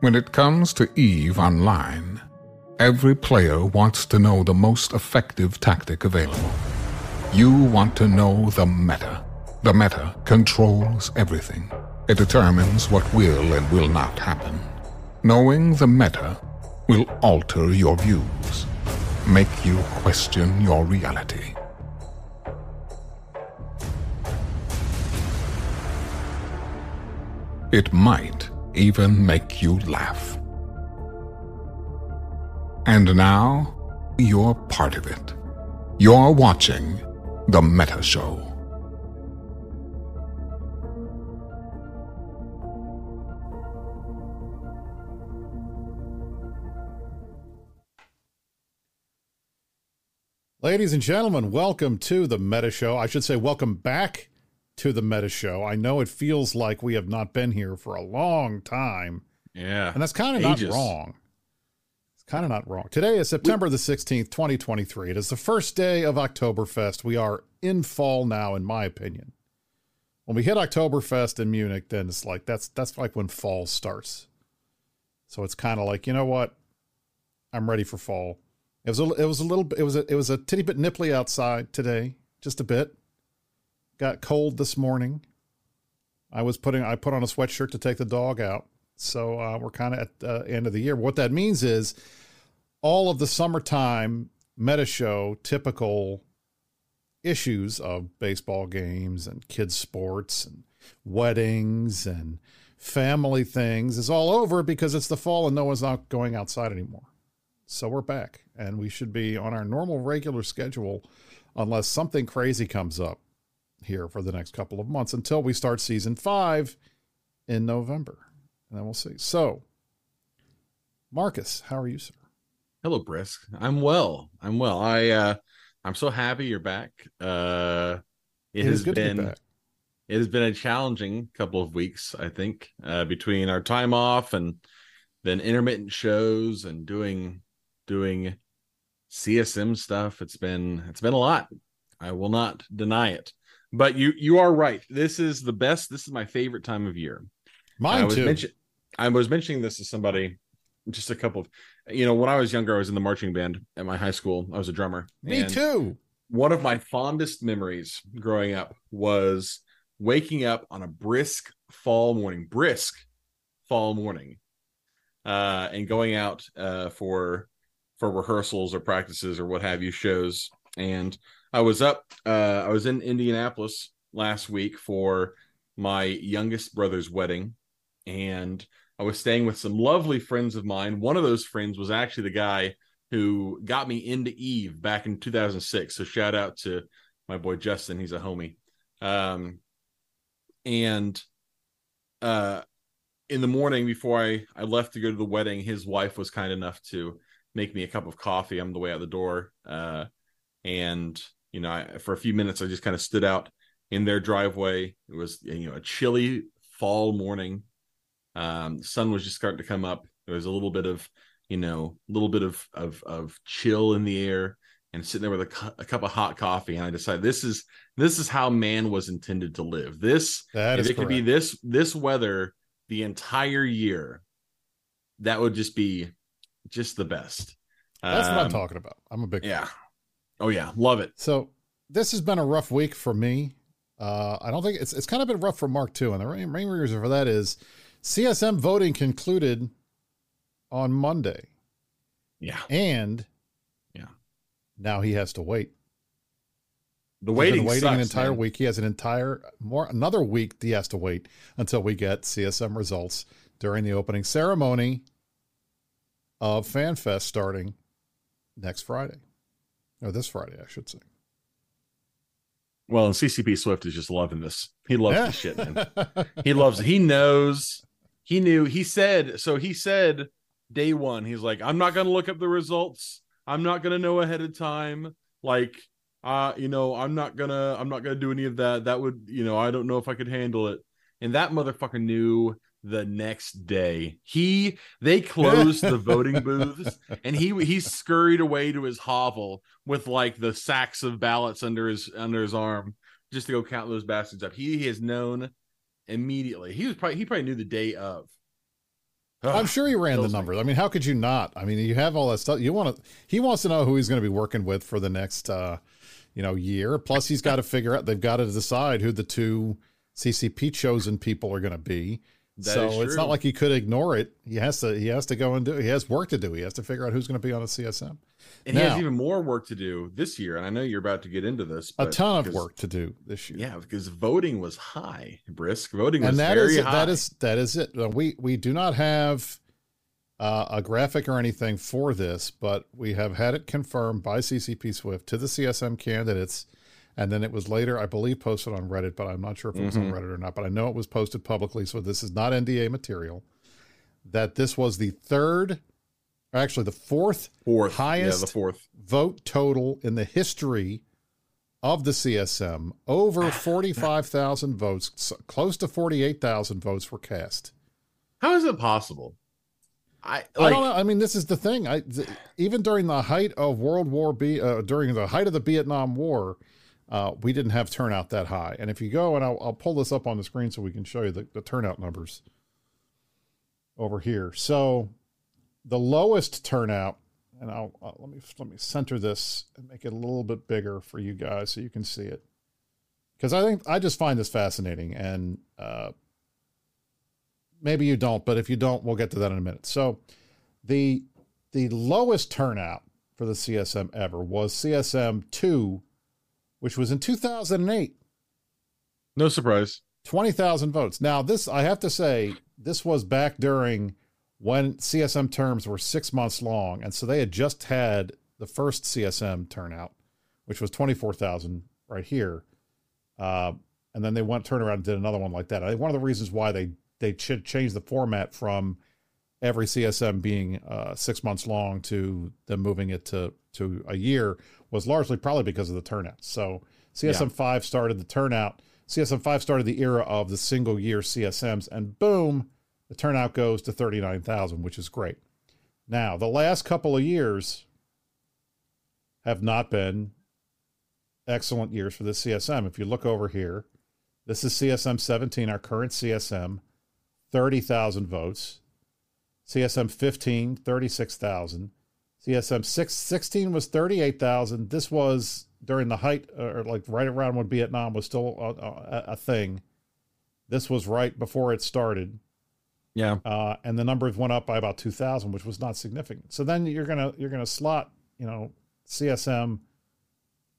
When it comes to EVE Online, every player wants to know the most effective tactic available. You want to know the meta. The meta controls everything. It determines what will and will not happen. Knowing the meta will alter your views, make you question your reality. It might even make you laugh. And now, you're part of it. You're watching The Meta Show. Ladies and gentlemen, welcome to the Meta Show. I should say, welcome back to the Meta Show. I know it feels like we have not been here for a long time. Yeah. And that's kind of not wrong. It's kind of not wrong. Today is September the 16th, 2023. It is the first day of Oktoberfest. We are in fall now, in my opinion. When we hit Oktoberfest in Munich, then it's like that's that's like when fall starts. So it's kind of like, you know what? I'm ready for fall. It was a it was a little it was a it was a titty bit nipply outside today, just a bit. Got cold this morning. I was putting I put on a sweatshirt to take the dog out. So uh, we're kind of at the end of the year. What that means is all of the summertime meta show typical issues of baseball games and kids sports and weddings and family things is all over because it's the fall and no one's not going outside anymore. So we're back and we should be on our normal regular schedule unless something crazy comes up here for the next couple of months until we start season five in November. And then we'll see. So, Marcus, how are you, sir? Hello, Brisc. I'm well. I'm well. I uh I'm so happy you're back. Uh it, it has been it has been a challenging couple of weeks, I think, uh between our time off and then intermittent shows and doing doing CSM stuff. It's been it's been a lot. I will not deny it. But you you are right. This is the best. This is my favorite time of year. Mine I was too. Mention, I was mentioning this to somebody just a couple of you know when I was younger I was in the marching band at my high school. I was a drummer. Me too. One of my fondest memories growing up was waking up on a brisk fall morning, brisk fall morning, uh, and going out uh, for for rehearsals or practices or what have you shows. And I was up, uh, I was in Indianapolis last week for my youngest brother's wedding, and I was staying with some lovely friends of mine. One of those friends was actually the guy who got me into Eve back in 2006. So shout out to my boy Justin, he's a homie. Um, and uh, in the morning before I I left to go to the wedding, his wife was kind enough to make me a cup of coffee on the way out the door. Uh, and you know, I, for a few minutes, I just kind of stood out in their driveway. It was you know a chilly fall morning. Um, the sun was just starting to come up. There was a little bit of you know a little bit of of of chill in the air, and sitting there with a, cu- a cup of hot coffee. And I decided this is this is how man was intended to live. This that if is it could be this this weather the entire year, that would just be just the best. That's um, what I'm talking about. I'm a big yeah. Fan. Oh yeah, love it. So this has been a rough week for me. Uh, I don't think it's it's kind of been rough for Mark too, and the main, main reason for that is CSM voting concluded on Monday. Yeah, and yeah, now he has to wait. The waiting, waiting sucks, an entire man. week. He has an entire more another week. He has to wait until we get CSM results during the opening ceremony of FanFest starting next Friday, or this Friday, I should say. Well, and CCP Swift is just loving this. He loves Yeah. the shit, man. he loves it. He knows. He knew. He said. So he said day one. He's like, I'm not gonna look up the results. I'm not gonna know ahead of time. Like, uh, you know, I'm not gonna. I'm not gonna do any of that. That would, you know, I don't know if I could handle it. And that motherfucker knew the next day. He they closed the voting booths and he he scurried away to his hovel with like the sacks of ballots under his under his arm just to go count those bastards up. He, he has known immediately. He was probably he probably knew the day of I'm sure he ran the kills me. numbers. I mean, how could you not? I mean, you have all that stuff. You want to. He wants to know who he's going to be working with for the next, uh, you know, year. Plus, he's got to figure out. They've got to decide who the two CCP chosen people are going to be. That so it's not like he could ignore it. He has to. He has to go and do. He has work to do. He has to figure out who's going to be on the CSM. And he has even more work to do this year. And I know you're about to get into this. A ton of work to do this year. Yeah, because voting was high, Brisc. Voting was and that very is high. that is that is it. Uh, We we do not have uh, a graphic or anything for this, but we have had it confirmed by CCP Swift to the CSM candidates, and then it was later, I believe, posted on Reddit, but I'm not sure if it was on Mhm. Reddit or not. But I know it was posted publicly, so this is not NDA material. That this was the third, actually the fourth fourth. highest- Yeah, the fourth. vote total in the history of the CSM. Over 45,000 votes, close to 48,000 votes were cast. How is it possible? I I don't know. I mean, this is the thing. I th- even during the height of World War Bee, uh, during the height of the Vietnam War, uh, we didn't have turnout that high. And if you go and I'll, I'll pull this up on the screen so we can show you the, the turnout numbers over here. So the lowest turnout, and I'll, uh let me let me center this and make it a little bit bigger for you guys so you can see it. Because I think I just find this fascinating, and uh, maybe you don't, but if you don't, we'll get to that in a minute. So the the lowest turnout for the CSM ever was CSM two, which was in 2008. no surprise. 20,000 votes. Now, this, I have to say, this was back during when CSM terms were six months long. And so they had just had the first CSM turnout, which was 24,000 right here. Uh, and then they went turn around and did another one like that. I think one of the reasons why they, they should change the format from every CSM being uh, six months long to them moving it to, to a year was largely probably because of the turnout. So CSM 5 started the turnout. CSM 5 started the era of the single year CSMs, and boom, the turnout goes to 39,000, which is great. Now, the last couple of years have not been excellent years for the CSM. If you look over here, this is CSM 17, our current CSM, 30,000 votes. CSM 15, 36,000. CSM 6, 16 was 38,000. This was during the height, uh, or like right around when Vietnam was still a, a, a thing. This was right before it started. Yeah. Uh, and the numbers went up by about 2,000, which was not significant. So then you're gonna you're gonna slot you know CSM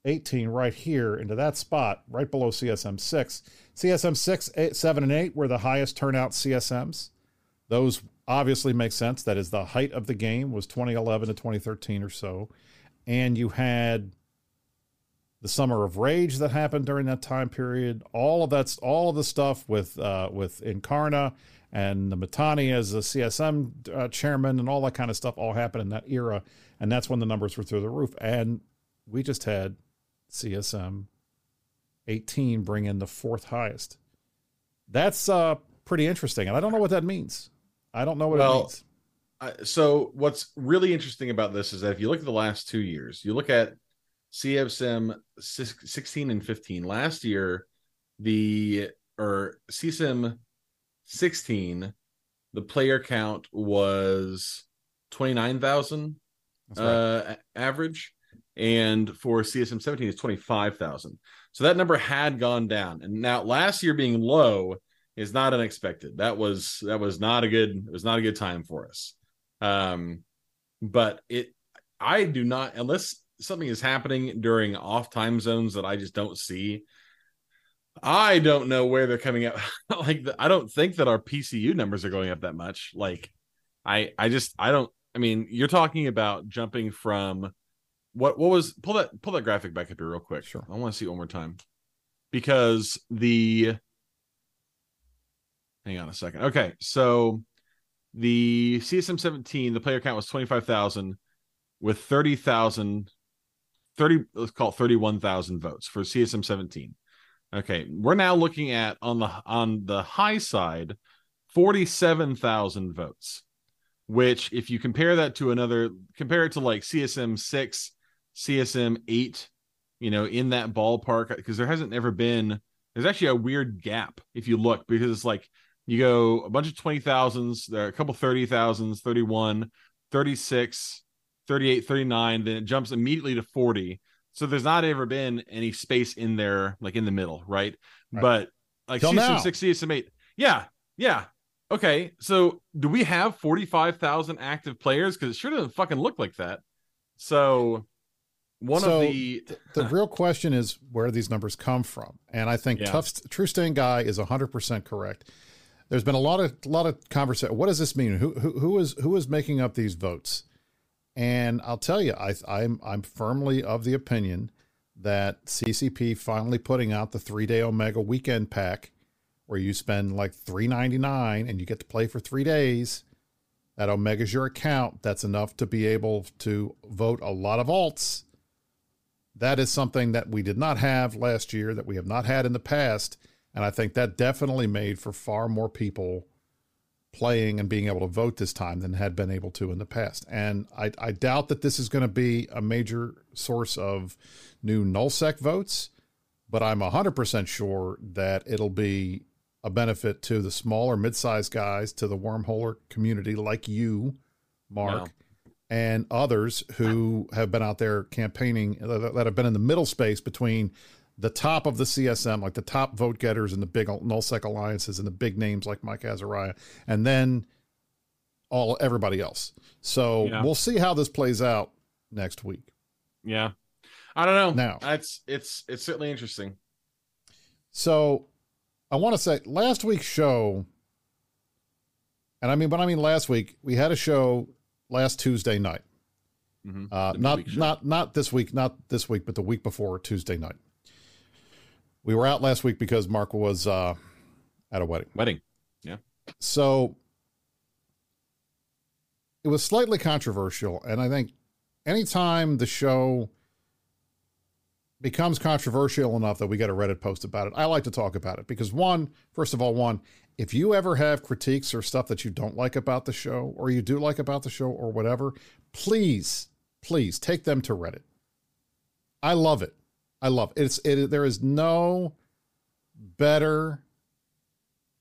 18 right here into that spot, right below CSM 6. CSM 6, 8, 7, and 8 were the highest turnout CSMs. Those obviously makes sense. That is the height of the game was 2011 to 2013 or so. And you had the Summer of Rage that happened during that time period. All of that's all of the stuff with uh, with Incarna and the Mittani as the CSM uh, chairman and all that kind of stuff all happened in that era, and that's when the numbers were through the roof. And we just had CSM 18 bring in the fourth highest. That's uh, pretty interesting, and I don't know what that means. I don't know what Well, it means. I- so what's really interesting about this is that if you look at the last two years, you look at CSM 16 and 15. Last year, the or CSM 16, the player count was 29,000 That's right. uh, average, and for CSM 17 it's 25,000. So that number had gone down, and now last year being low is not unexpected. That was that was not a good it was not a good time for us. Um, but it I do not unless something is happening during off time zones that I just don't see. I don't know where they're coming out. like the, I don't think that our PCU numbers are going up that much. Like I I just I don't I mean you're talking about jumping from what what was pull that pull that graphic back up here real quick. Sure. I want to see it one more time. Because the hang on a second. Okay, so the CSM 17, the player count was 25,000 with 30,000 30 let's call it 31,000 votes for CSM 17. Okay, we're now looking at on the on the high side 47,000 votes, which if you compare that to another compare it to like CSM 6, CSM 8, you know, in that ballpark because there hasn't ever been there's actually a weird gap if you look because it's like you go a bunch of 20,000s, there are a couple 30,000s, 31, 36, 38, 39, then it jumps immediately to 40. So there's not ever been any space in there, like in the middle, right? right. But like Till CSM now. 6, CSM 8. Yeah, yeah. Okay, so do we have 45,000 active players? Because it sure doesn't fucking look like that. So one So, of the the real question is where these numbers come from, and I think Yeah. Tough True Stain guy is hundred percent correct. There's been a lot of lot of conversation. What does this mean? Who who who is who is making up these votes? And I'll tell you, I I'm I'm firmly of the opinion that CCP finally putting out the three day Omega weekend pack, where you spend like three ninety nine and you get to play for three days. That Omega's your account. That's enough to be able to vote a lot of alts that is something that we did not have last year that we have not had in the past and i think that definitely made for far more people playing and being able to vote this time than had been able to in the past. And i, I doubt that this is going to be a major source of new nullsec votes but i'm 100% sure that it'll be a benefit to the smaller mid-sized guys to the wormholer community like you mark and others who have been out there campaigning that have been in the middle space between the top of the CSM, like the top vote getters and the big nullsec alliances and the big names like Mike Azariah, and then all everybody else. So Yeah. we'll see how this plays out next week. yeah. I don't know. Now- it's it's it's certainly interesting. So I want to say last week's show, and I mean, but I mean last week, we had a show last Tuesday night. Mhm. Uh, not not not this week, not this week, but the week before Tuesday night. We were out last week because Mark was uh, at a wedding. wedding. Yeah. So it was slightly controversial, and I think anytime the show becomes controversial enough that we get a Reddit post about it, I like to talk about it because one, first of all, one, if you ever have critiques or stuff that you don't like about the show, or you do like about the show, or whatever, please, please take them to Reddit. I love it. I love it. It's it. There is no better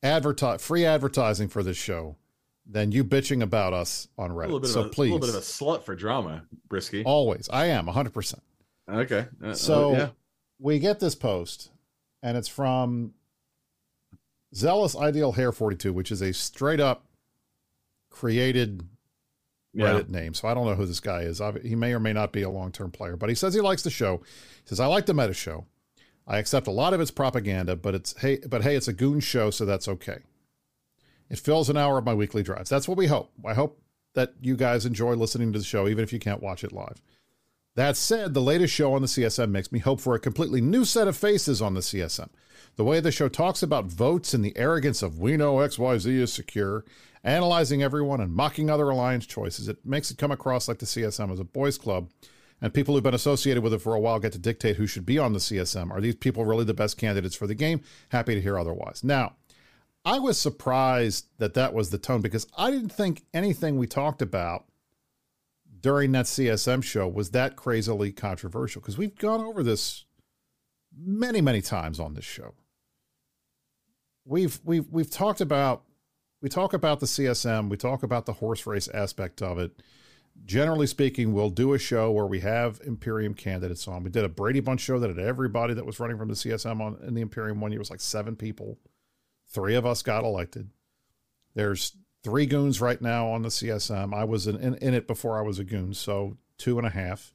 advertise free advertising for this show than you bitching about us on A Reddit. So a, please, little bit of a slut for drama, Brisky. always, I am 100%. Okay. Uh, So uh, yeah. we get this post, and it's from Zealous Ideal Hair 42, which is a straight up created Yeah. Reddit name. So I don't know who this guy is. He may or may not be a long term player, but he says he likes the show. He says, I like the meta show. I accept a lot of its propaganda, but it's hey, but hey, it's a goon show, so that's okay. It fills an hour of my weekly drives. That's what we hope. I hope that you guys enjoy listening to the show, even if you can't watch it live. That said, the latest show on the CSM makes me hope for a completely new set of faces on the CSM. The way the show talks about votes and the arrogance of we know XYZ is secure, analyzing everyone and mocking other alliance choices, it makes it come across like the CSM is a boys' club, and people who've been associated with it for a while get to dictate who should be on the CSM. Are these people really the best candidates for the game? Happy to hear otherwise. Now, I was surprised that that was the tone because I didn't think anything we talked about during that CSM show was that crazily controversial because we've gone over this many many times on this show. We've we've we've talked about we talk about the CSM, we talk about the horse race aspect of it. Generally speaking, we'll do a show where we have Imperium candidates on. We did a Brady Bunch show that had everybody that was running from the CSM on in the Imperium one year it was like seven people. Three of us got elected. There's three goons right now on the CSM. I was in, in, in it before I was a goon, so two and a half.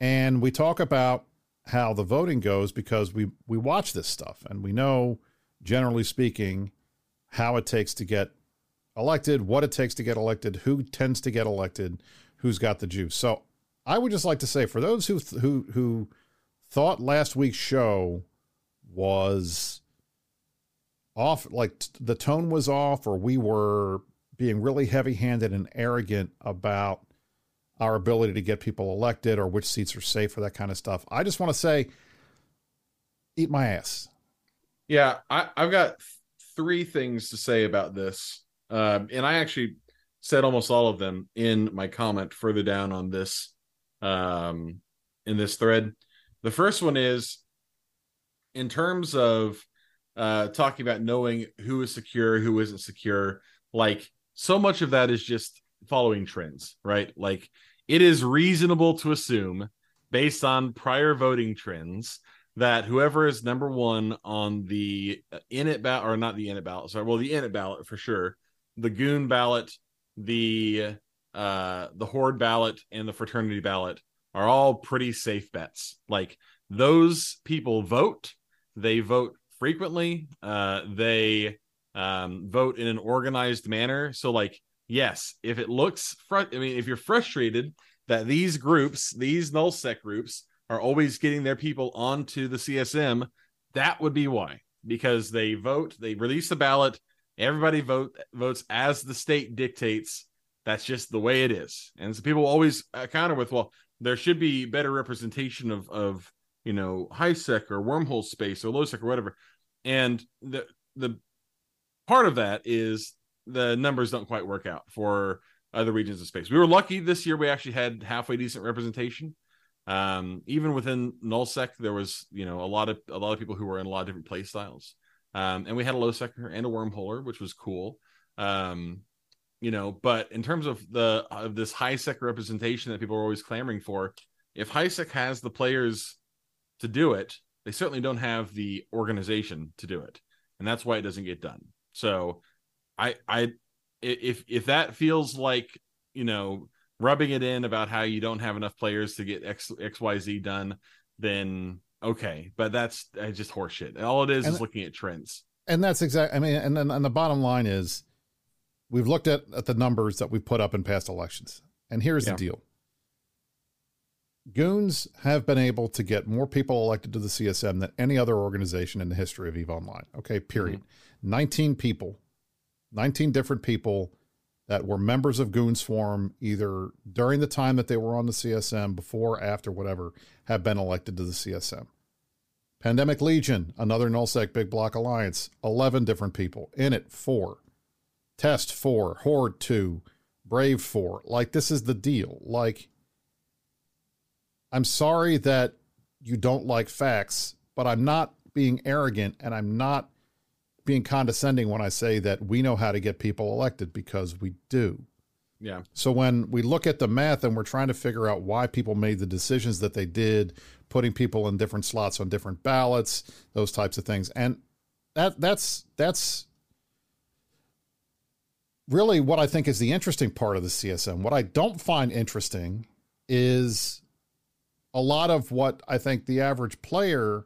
And we talk about how the voting goes because we we watch this stuff and we know, generally speaking, how it takes to get elected, what it takes to get elected, who tends to get elected, who's got the juice. So I would just like to say for those who who who thought last week's show was off like t- the tone was off or we were being really heavy-handed and arrogant about our ability to get people elected or which seats are safe or that kind of stuff i just want to say eat my ass Yeah, I, I've got th- three things to say about this, um, and I actually said almost all of them in my comment further down on this, um, in this thread. The first one is, in terms of uh, talking about knowing who is secure, who isn't secure. Like so much of that is just following trends, right? Like it is reasonable to assume, based on prior voting trends, that whoever is number one on the uh, INIT ballot or not the INIT ballot, sorry, well the INIT ballot for sure, the goon ballot, the uh the horde ballot, and the fraternity ballot are all pretty safe bets. Like those people vote, they vote frequently. Uh, they um, vote in an organized manner. So, like, yes, if it looks, fr- I mean, if you're frustrated that these groups, these nullsec groups, are always getting their people onto the CSM, that would be why. Because they vote, they release the ballot, everybody vote votes as the state dictates. That's just the way it is. And so people always uh, counter with, well, there should be better representation of of you know high sec or wormhole space or low sec or whatever and the the part of that is the numbers don't quite work out for other regions of space we were lucky this year we actually had halfway decent representation um, even within nullsec there was you know a lot of a lot of people who were in a lot of different play styles. Um, and we had a low sector and a wormholer which was cool. Um, you know but in terms of the of this high sec representation that people are always clamoring for if high sec has the players to do it, they certainly don't have the organization to do it, and that's why it doesn't get done. So, I, I, if if that feels like you know rubbing it in about how you don't have enough players to get X X Y Z done, then okay, but that's uh, just horseshit. All it is and is looking at trends. And that's exactly. I mean, and then and the bottom line is, we've looked at at the numbers that we've put up in past elections, and here's yeah. the deal: Goons have been able to get more people elected to the CSM than any other organization in the history of EVE Online. Okay, period. Mm-hmm. 19 people, 19 different people that were members of Goon Swarm either during the time that they were on the CSM, before, after, whatever, have been elected to the CSM. Pandemic Legion, another nullsec big block alliance, 11 different people. INIT, four. Test, four. Horde, two. Brave, four. Like, this is the deal. Like, I'm sorry that you don't like facts, but I'm not being arrogant and I'm not being condescending when I say that we know how to get people elected because we do. Yeah. So when we look at the math and we're trying to figure out why people made the decisions that they did, putting people in different slots on different ballots, those types of things. And that that's that's really what I think is the interesting part of the CSM. What I don't find interesting is a lot of what I think the average player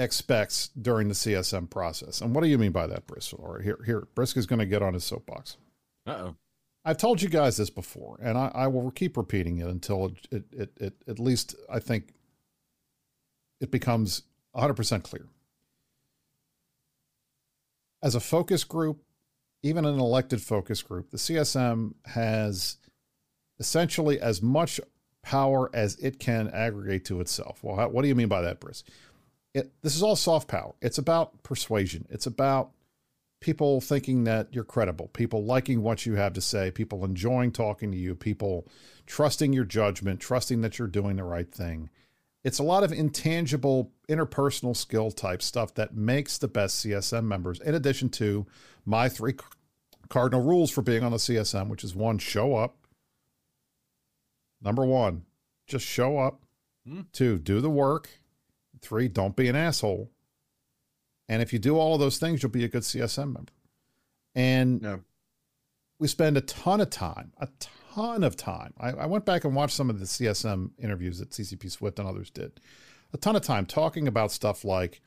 expects during the CSM process. And what do you mean by that, Brisc? Or here, here, Brisc is going to get on his soapbox. Uh oh. I've told you guys this before, and I, I will keep repeating it until it, it, it, it, at least I think it becomes 100% clear. As a focus group, even an elected focus group, the CSM has essentially as much power as it can aggregate to itself. Well, how, what do you mean by that, Brisc? It, this is all soft power. It's about persuasion. It's about people thinking that you're credible, people liking what you have to say, people enjoying talking to you, people trusting your judgment, trusting that you're doing the right thing. It's a lot of intangible interpersonal skill type stuff that makes the best CSM members, in addition to my three cardinal rules for being on the CSM, which is one, show up, Number one, just show up. Hmm. Two, do the work. Three, don't be an asshole. And if you do all of those things, you'll be a good CSM member. And we spend a ton of time, a ton of time. I, I went back and watched some of the CSM interviews that CCP Swift and others did. A ton of time talking about stuff like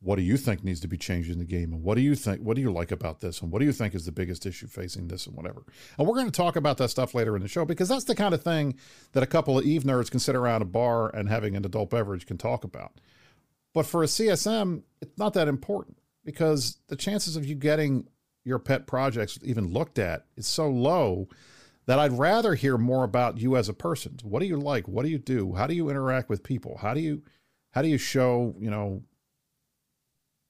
what do you think needs to be changed in the game and what do you think what do you like about this and what do you think is the biggest issue facing this and whatever and we're going to talk about that stuff later in the show because that's the kind of thing that a couple of eve nerds can sit around a bar and having an adult beverage can talk about but for a csm it's not that important because the chances of you getting your pet projects even looked at is so low that I'd rather hear more about you as a person. What do you like? What do you do? How do you interact with people? How do you how do you show, you know,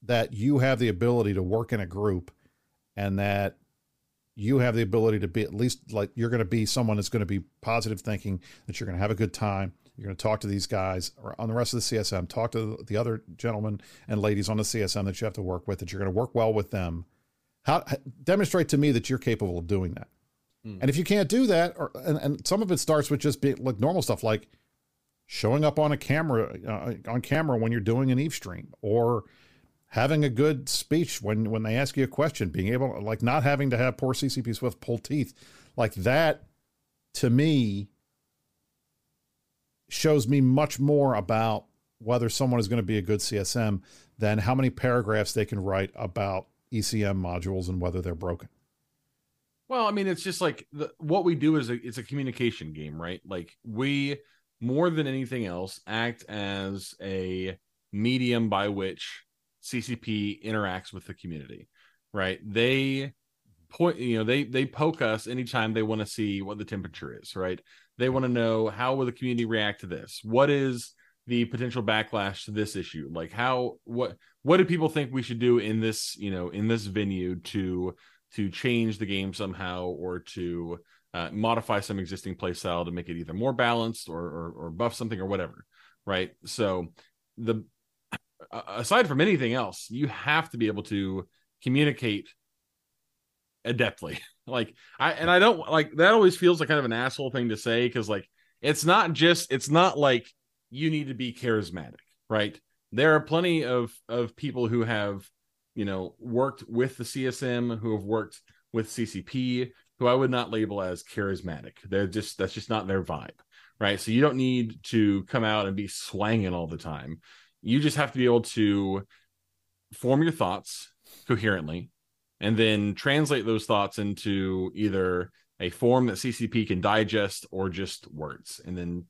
that you have the ability to work in a group and that you have the ability to be at least like you're going to be someone that's going to be positive thinking that you're going to have a good time You're going to talk to these guys on the rest of the CSM, talk to the other gentlemen and ladies on the CSM that you have to work with, that you're going to work well with them. How demonstrate to me that you're capable of doing that. Mm. And if you can't do that, or and, and some of it starts with just being like normal stuff, like showing up on a camera uh, on camera when you're doing an Eve stream, or having a good speech when when they ask you a question, being able like not having to have poor CCP Swift pull teeth, like that to me shows me much more about whether someone is going to be a good CSM than how many paragraphs they can write about ECM modules and whether they're broken. Well, I mean, it's just like the, what we do is a, it's a communication game, right? Like we more than anything else act as a medium by which CCP interacts with the community, right? They point, you know, they they poke us anytime they want to see what the temperature is, right? They want to know how will the community react to this? What is the potential backlash to this issue? Like how what what do people think we should do in this, you know, in this venue to to change the game somehow or to uh, modify some existing playstyle to make it either more balanced or, or or buff something or whatever, right? So the aside from anything else, you have to be able to communicate adeptly. Like I and I don't like that always feels like kind of an asshole thing to say because like it's not just it's not like you need to be charismatic, right? There are plenty of of people who have, you know, worked with the CSM, who have worked with CCP, who I would not label as charismatic. They're just that's just not their vibe, right? So you don't need to come out and be swanging all the time. You just have to be able to form your thoughts coherently and then translate those thoughts into either a form that CCP can digest or just words and then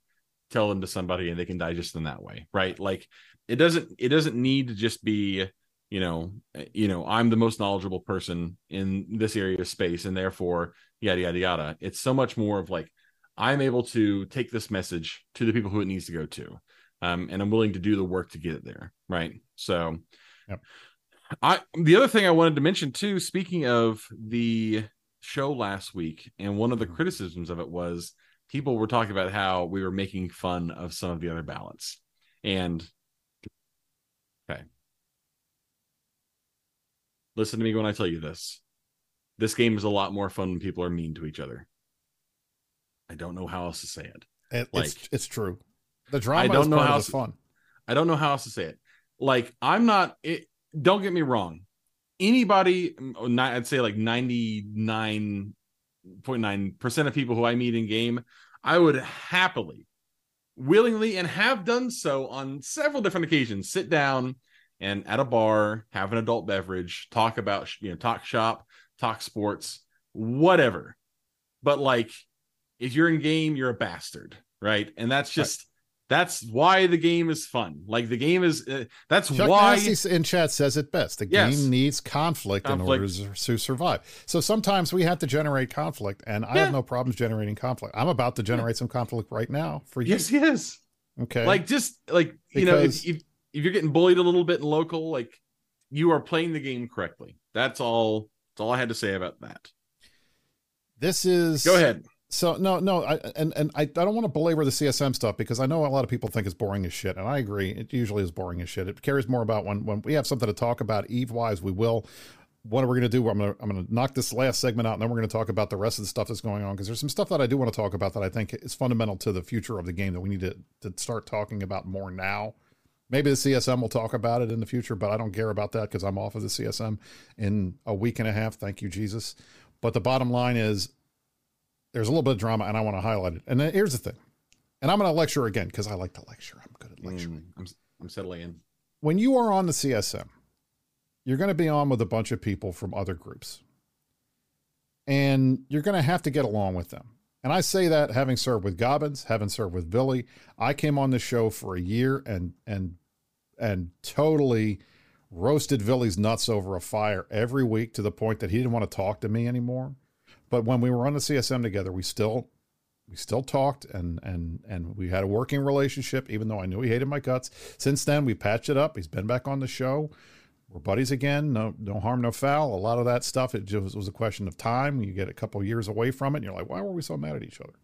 tell them to somebody and they can digest them that way right? Like it doesn't it doesn't need to just be you know you know i'm the most knowledgeable person in this area of space and therefore yada yada yada. It's so much more of like i'm able to take this message to the people who it needs to go to um, and i'm willing to do the work to get it there right? So yep. I the other thing I wanted to mention too, speaking of the show last week, and one of the mm-hmm. criticisms of it was people were talking about how we were making fun of some of the other ballots. And okay. Listen to me when I tell you this. This game is a lot more fun when people are mean to each other. I don't know how else to say it. it like it's, it's true. The drama I don't know how to, fun. I don't know how else to say it. Like I'm not it, don't get me wrong. Anybody, mm, I'd say like 99.9% of people who I meet in game, I would happily, willingly, and have done so on several different occasions, sit down and at a bar, have an adult beverage, talk about, you know, talk shop, talk sports, whatever. But like, if you're in game, you're a bastard, right? And that's just that's why the game is fun. Like the game is. Uh, that's Chuck why. Nasty in chat says it best. The yes. game needs conflict, conflict, in order to survive. So sometimes we have to generate conflict, and I yeah. have no problems generating conflict. I'm about to generate yeah. some conflict right now for you. Yes, yes. Okay. Like just like because... you know, if, if if you're getting bullied a little bit in local, like you are playing the game correctly. That's all. That's all I had to say about that. This is. Go ahead. So no, no, I, and and I, I don't want to belabor the CSM stuff because I know a lot of people think it's boring as shit, and I agree. It usually is boring as shit. It cares more about when when we have something to talk about Eve wise. We will. What are we going to do? I'm going to I'm going to knock this last segment out, and then we're going to talk about the rest of the stuff that's going on because there's some stuff that I do want to talk about that I think is fundamental to the future of the game that we need to to start talking about more now. Maybe the CSM will talk about it in the future, but I don't care about that because I'm off of the CSM in a week and a half. Thank you, Jesus. But the bottom line is there's a little bit of drama and I want to highlight it. And then here's the thing. And I'm going to lecture again because I like to lecture. I'm good at lecturing. Mm, I'm, I'm settling in. When you are on the CSM, you're going to be on with a bunch of people from other groups. And you're going to have to get along with them. And I say that having served with Gobbins, having served with Billy. I came on the show for a year and and and totally roasted Billy's nuts over a fire every week to the point that he didn't want to talk to me anymore. But when we were on the CSM together, we still we still talked and and and we had a working relationship, even though I knew he hated my guts. Since then, we patched it up. He's been back on the show. We're buddies again. No no harm, no foul. A lot of that stuff it just was a question of time. You get a couple years away from it, and you're like, why were we so mad at each other?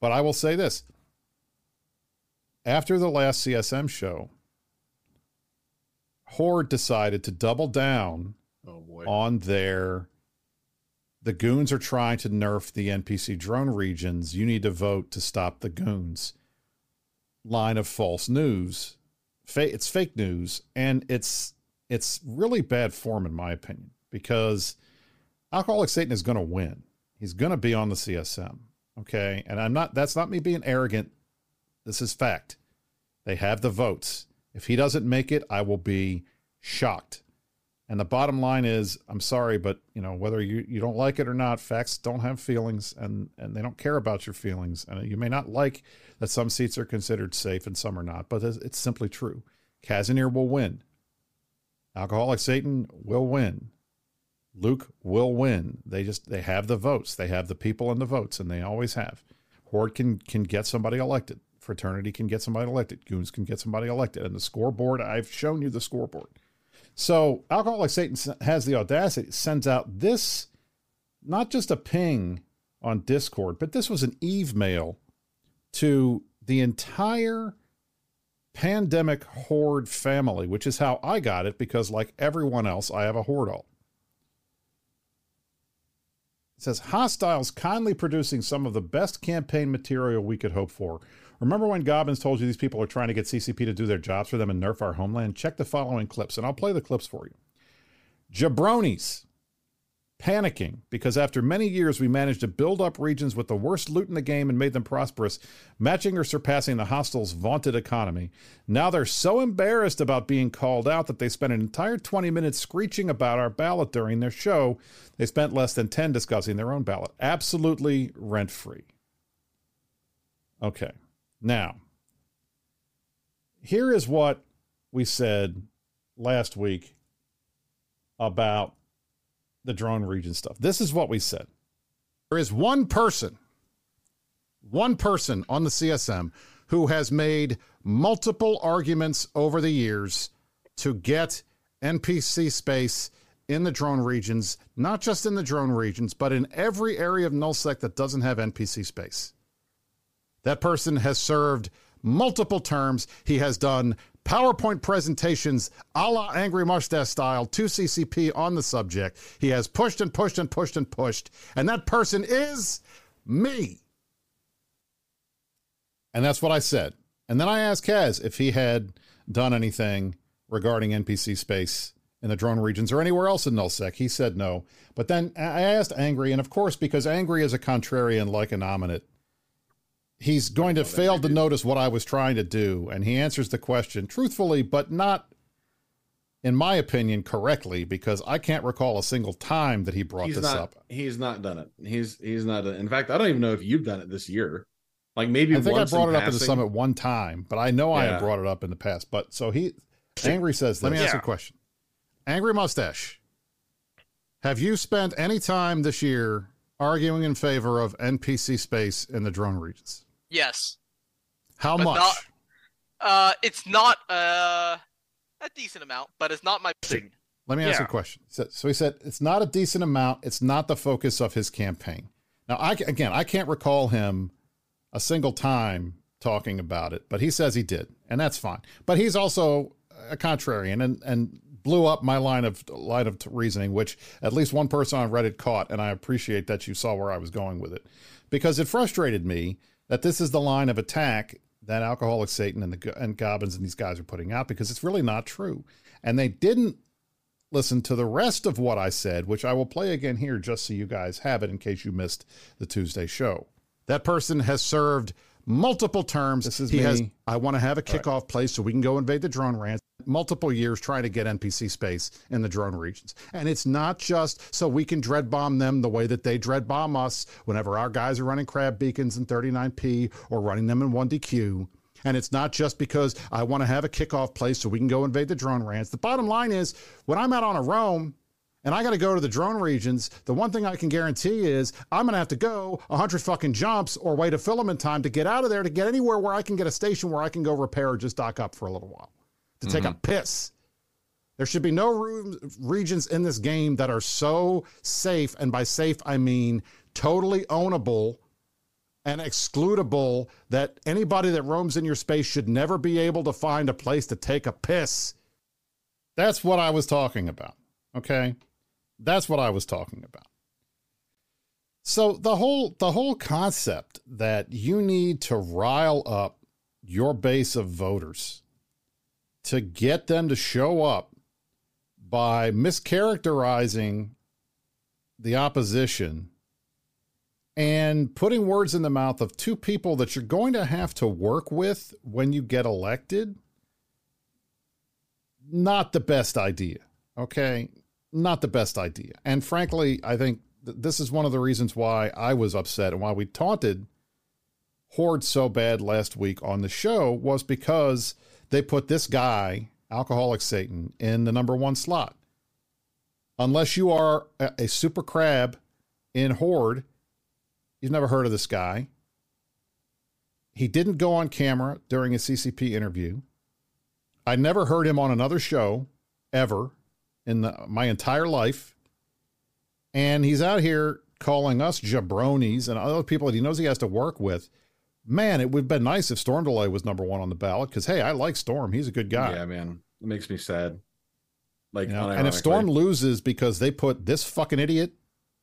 But I will say this: after the last CSM show, Horde decided to double down Oh on their the goons are trying to nerf the NPC drone regions. You need to vote to stop the goons. Line of false news. It's fake news and it's it's really bad form in my opinion because Alcoholic Satan is going to win. He's going to be on the CSM. Okay? And I'm not that's not me being arrogant. This is fact. They have the votes. If he doesn't make it, I will be shocked. And the bottom line is, I'm sorry, but you know whether you, you don't like it or not, facts don't have feelings, and and they don't care about your feelings. And you may not like that some seats are considered safe and some are not, but it's, simply true. Casimir will win. Alcoholic Satan will win. Luke will win. They just they have the votes. They have the people and the votes, and they always have. Horde can can get somebody elected. Fraternity can get somebody elected. Goons can get somebody elected. And the scoreboard, I've shown you the scoreboard. So Alcoholic Satan has the audacity, sends out this, not just a ping on Discord, but this was an Eve mail to the entire pandemic horde family, which is how I got it because, like everyone else, I have a horde alt. It says hostiles kindly producing some of the best campaign material we could hope for. Remember when Gobbins told you these people are trying to get CCP to do their jobs for them and nerf our homeland? Check the following clips, and I'll play the clips for you. Jabronis panicking because after many years we managed to build up regions with the worst loot in the game and made them prosperous, matching or surpassing the hostiles' vaunted economy. Now they're so embarrassed about being called out that they spent an entire 20 minutes screeching about our ballot during their show. They spent less than 10 discussing their own ballot. Absolutely rent free. Okay. Now, here is what we said last week about the drone region stuff. This is what we said. There is one person, one person on the CSM who has made multiple arguments over the years to get NPC space in the drone regions, not just in the drone regions, but in every area of nullsec that doesn't have NPC space. That person has served multiple terms. He has done PowerPoint presentations a la Angry Mustache style to CCP on the subject. He has pushed and pushed and pushed and pushed. And that person is me. And that's what I said. And then I asked Kaz if he had done anything regarding NPC space in the drone regions or anywhere else in nullsec. He said no. But then I asked Angry, and of course, because Angry is a contrarian like an ominate, he's going to fail to notice what I was trying to do. And he answers the question truthfully, but not, in my opinion, correctly, because I can't recall a single time that he brought he's this not, up. He's not done it. He's he's not done. it. In fact, I don't even know if you've done it this year. Like maybe I think I brought in it up in the summit one time, but I know I Yeah. had brought it up in the past. But so he, Angry says, let me ask you a question. Angry Mustache, have you spent any time this year arguing in favor of NPC space in the drone regions? Yes. How But much? not- Uh, it's not uh, a decent amount, but it's not my thing. Let me ask Yeah. a question. So, so he said it's not a decent amount. It's not the focus of his campaign. Now, I again, I can't recall him a single time talking about it, but he says he did, and that's fine. But he's also a contrarian and and blew up my line of line of reasoning, which at least one person on Reddit caught, and I appreciate that you saw where I was going with it, because it frustrated me that this is the line of attack that Alcoholic Satan and the and Gobbins and these guys are putting out, because it's really not true, and they didn't listen to the rest of what I said, which I will play again here just so you guys have it in case you missed the Tuesday show. That person has served multiple terms. This is he me. has I want to have a kickoff place so we can go invade the drone ranch. Multiple years trying to get NPC space in the drone regions. And it's not just so we can dread bomb them the way that they dread bomb us whenever our guys are running crab beacons in 39p or running them in 1DQ. And it's not just because I want to have a kickoff place so we can go invade the drone ranch. The bottom line is when I'm out on a roam and I got to go to the drone regions, the one thing I can guarantee is I'm going to have to go 100 fucking jumps or wait a filament time to get out of there to get anywhere where I can get a station where I can go repair or just dock up for a little while to take a mm-hmm. piss. There should be no room, regions in this game that are so safe, and by safe I mean totally ownable and excludable that anybody that roams in your space should never be able to find a place to take a piss. That's what I was talking about. Okay? That's what I was talking about. So the whole the whole concept that you need to rile up your base of voters to get them to show up by mischaracterizing the opposition and putting words in the mouth of two people that you're going to have to work with when you get elected not the best idea okay? Not the best idea. And frankly i think th- this is one of the reasons why i was upset and why we taunted horde so bad last week on the show was because they put this guy alcoholic satan in the number one slot unless you are a, super crab in horde You've never heard of this guy. He didn't go on camera during a CCP interview. I never heard him on another show ever in the, my entire life. And he's out here calling us jabronis and other people that he knows he has to work with. Man, it would have been nice if Storm Delay was number one on the ballot because, hey, I like Storm. He's a good guy. Yeah, man. It makes me sad. Like, you know? and if Storm loses because they put this fucking idiot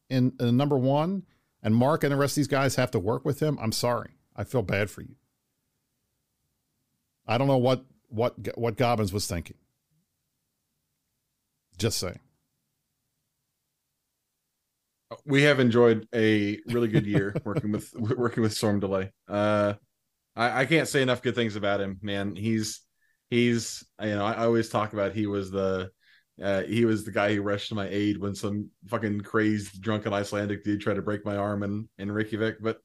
in, in number one, and Mark and the rest of these guys have to work with him, I'm sorry. I feel bad for you. I don't know what what what Gobbins was thinking. Just saying. We have enjoyed a really good year working with working with Storm Delay. Uh, I, I can't say enough good things about him, man. He's he's you know I, I always talk about he was the uh, he was the guy who rushed to my aid when some fucking crazed drunken Icelandic dude tried to break my arm in, in Reykjavik. But,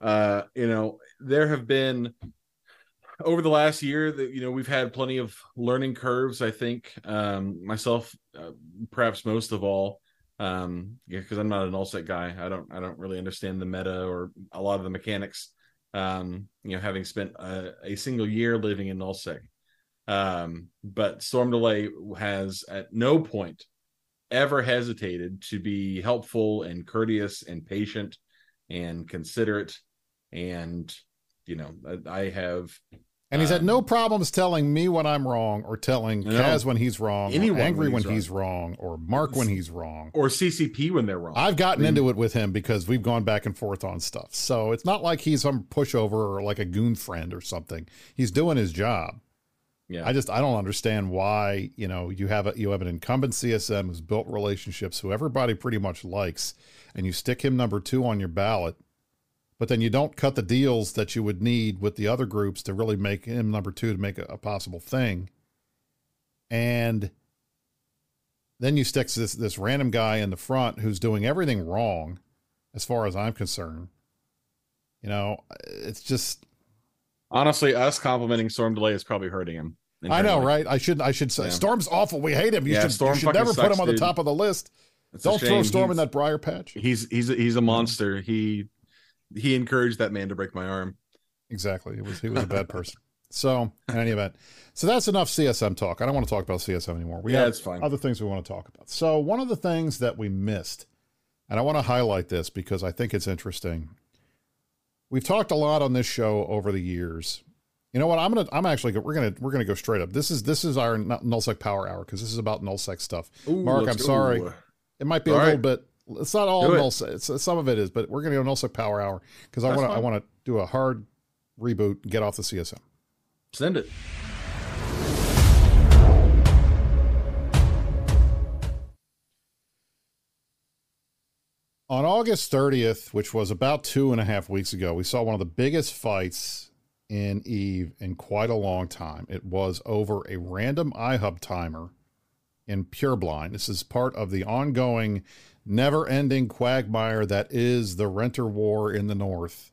uh, you know, there have been over the last year that, you know, we've had plenty of learning curves, I think, um, myself, uh, perhaps most of all, um, yeah, cause I'm not an nullsec guy. I don't, I don't really understand the meta or a lot of the mechanics. Um, you know, having spent a, a single year living in nullsec, um, but Storm Delay has at no point ever hesitated to be helpful and courteous and patient and considerate. And, you know, I have. And he's um, had no um, problems telling me when I'm wrong or telling no, Kaz when he's wrong, anyone angry when, he's, when he's wrong, or Mark when he's wrong, or CCP when they're wrong. I've gotten into it with him because we've gone back and forth on stuff. So it's not like he's some pushover or like a goon friend or something. He's doing his job. Yeah. I just I don't understand why, you know, you have a you have an incumbent CSM who's built relationships who everybody pretty much likes, and you stick him number two on your ballot, but then you don't cut the deals that you would need with the other groups to really make him number two to make a, a possible thing. And then you stick this this random guy in the front who's doing everything wrong, as far as I'm concerned. You know, it's just Honestly, us complimenting Storm Delay is probably hurting him. I know, right? I should I should say yeah. Storm's awful. We hate him. You yeah, should, Storm you should never put him on the top of the list. It's Don't throw Storm he's, in that briar patch. He's he's a, he's a monster. He he encouraged that man to break my arm. Exactly. It was he was a bad person. So in any event, so that's enough CSM talk. I don't want to talk about CSM anymore. We yeah, have it's fine. Other things we want to talk about. So one of the things that we missed, and I want to highlight this because I think it's interesting. We've talked a lot on this show over the years you know what? I'm gonna. I'm actually. We're gonna. We're gonna go straight up. This is. This is our nullsec power hour because this is about nullsec stuff. Ooh, Mark, I'm sorry. It might be all a little bit. It's not all nullsec. It's, uh, some of it is, but we're gonna go nullsec power hour because I want to. I want to do a hard reboot and get off the CSM. Send it. On August 30th, which was about two and a half weeks ago, we saw one of the biggest fights in Eve in quite a long time. It was over a random iHub timer in Pureblind. This is part of the ongoing, never ending quagmire that is the renter war in the North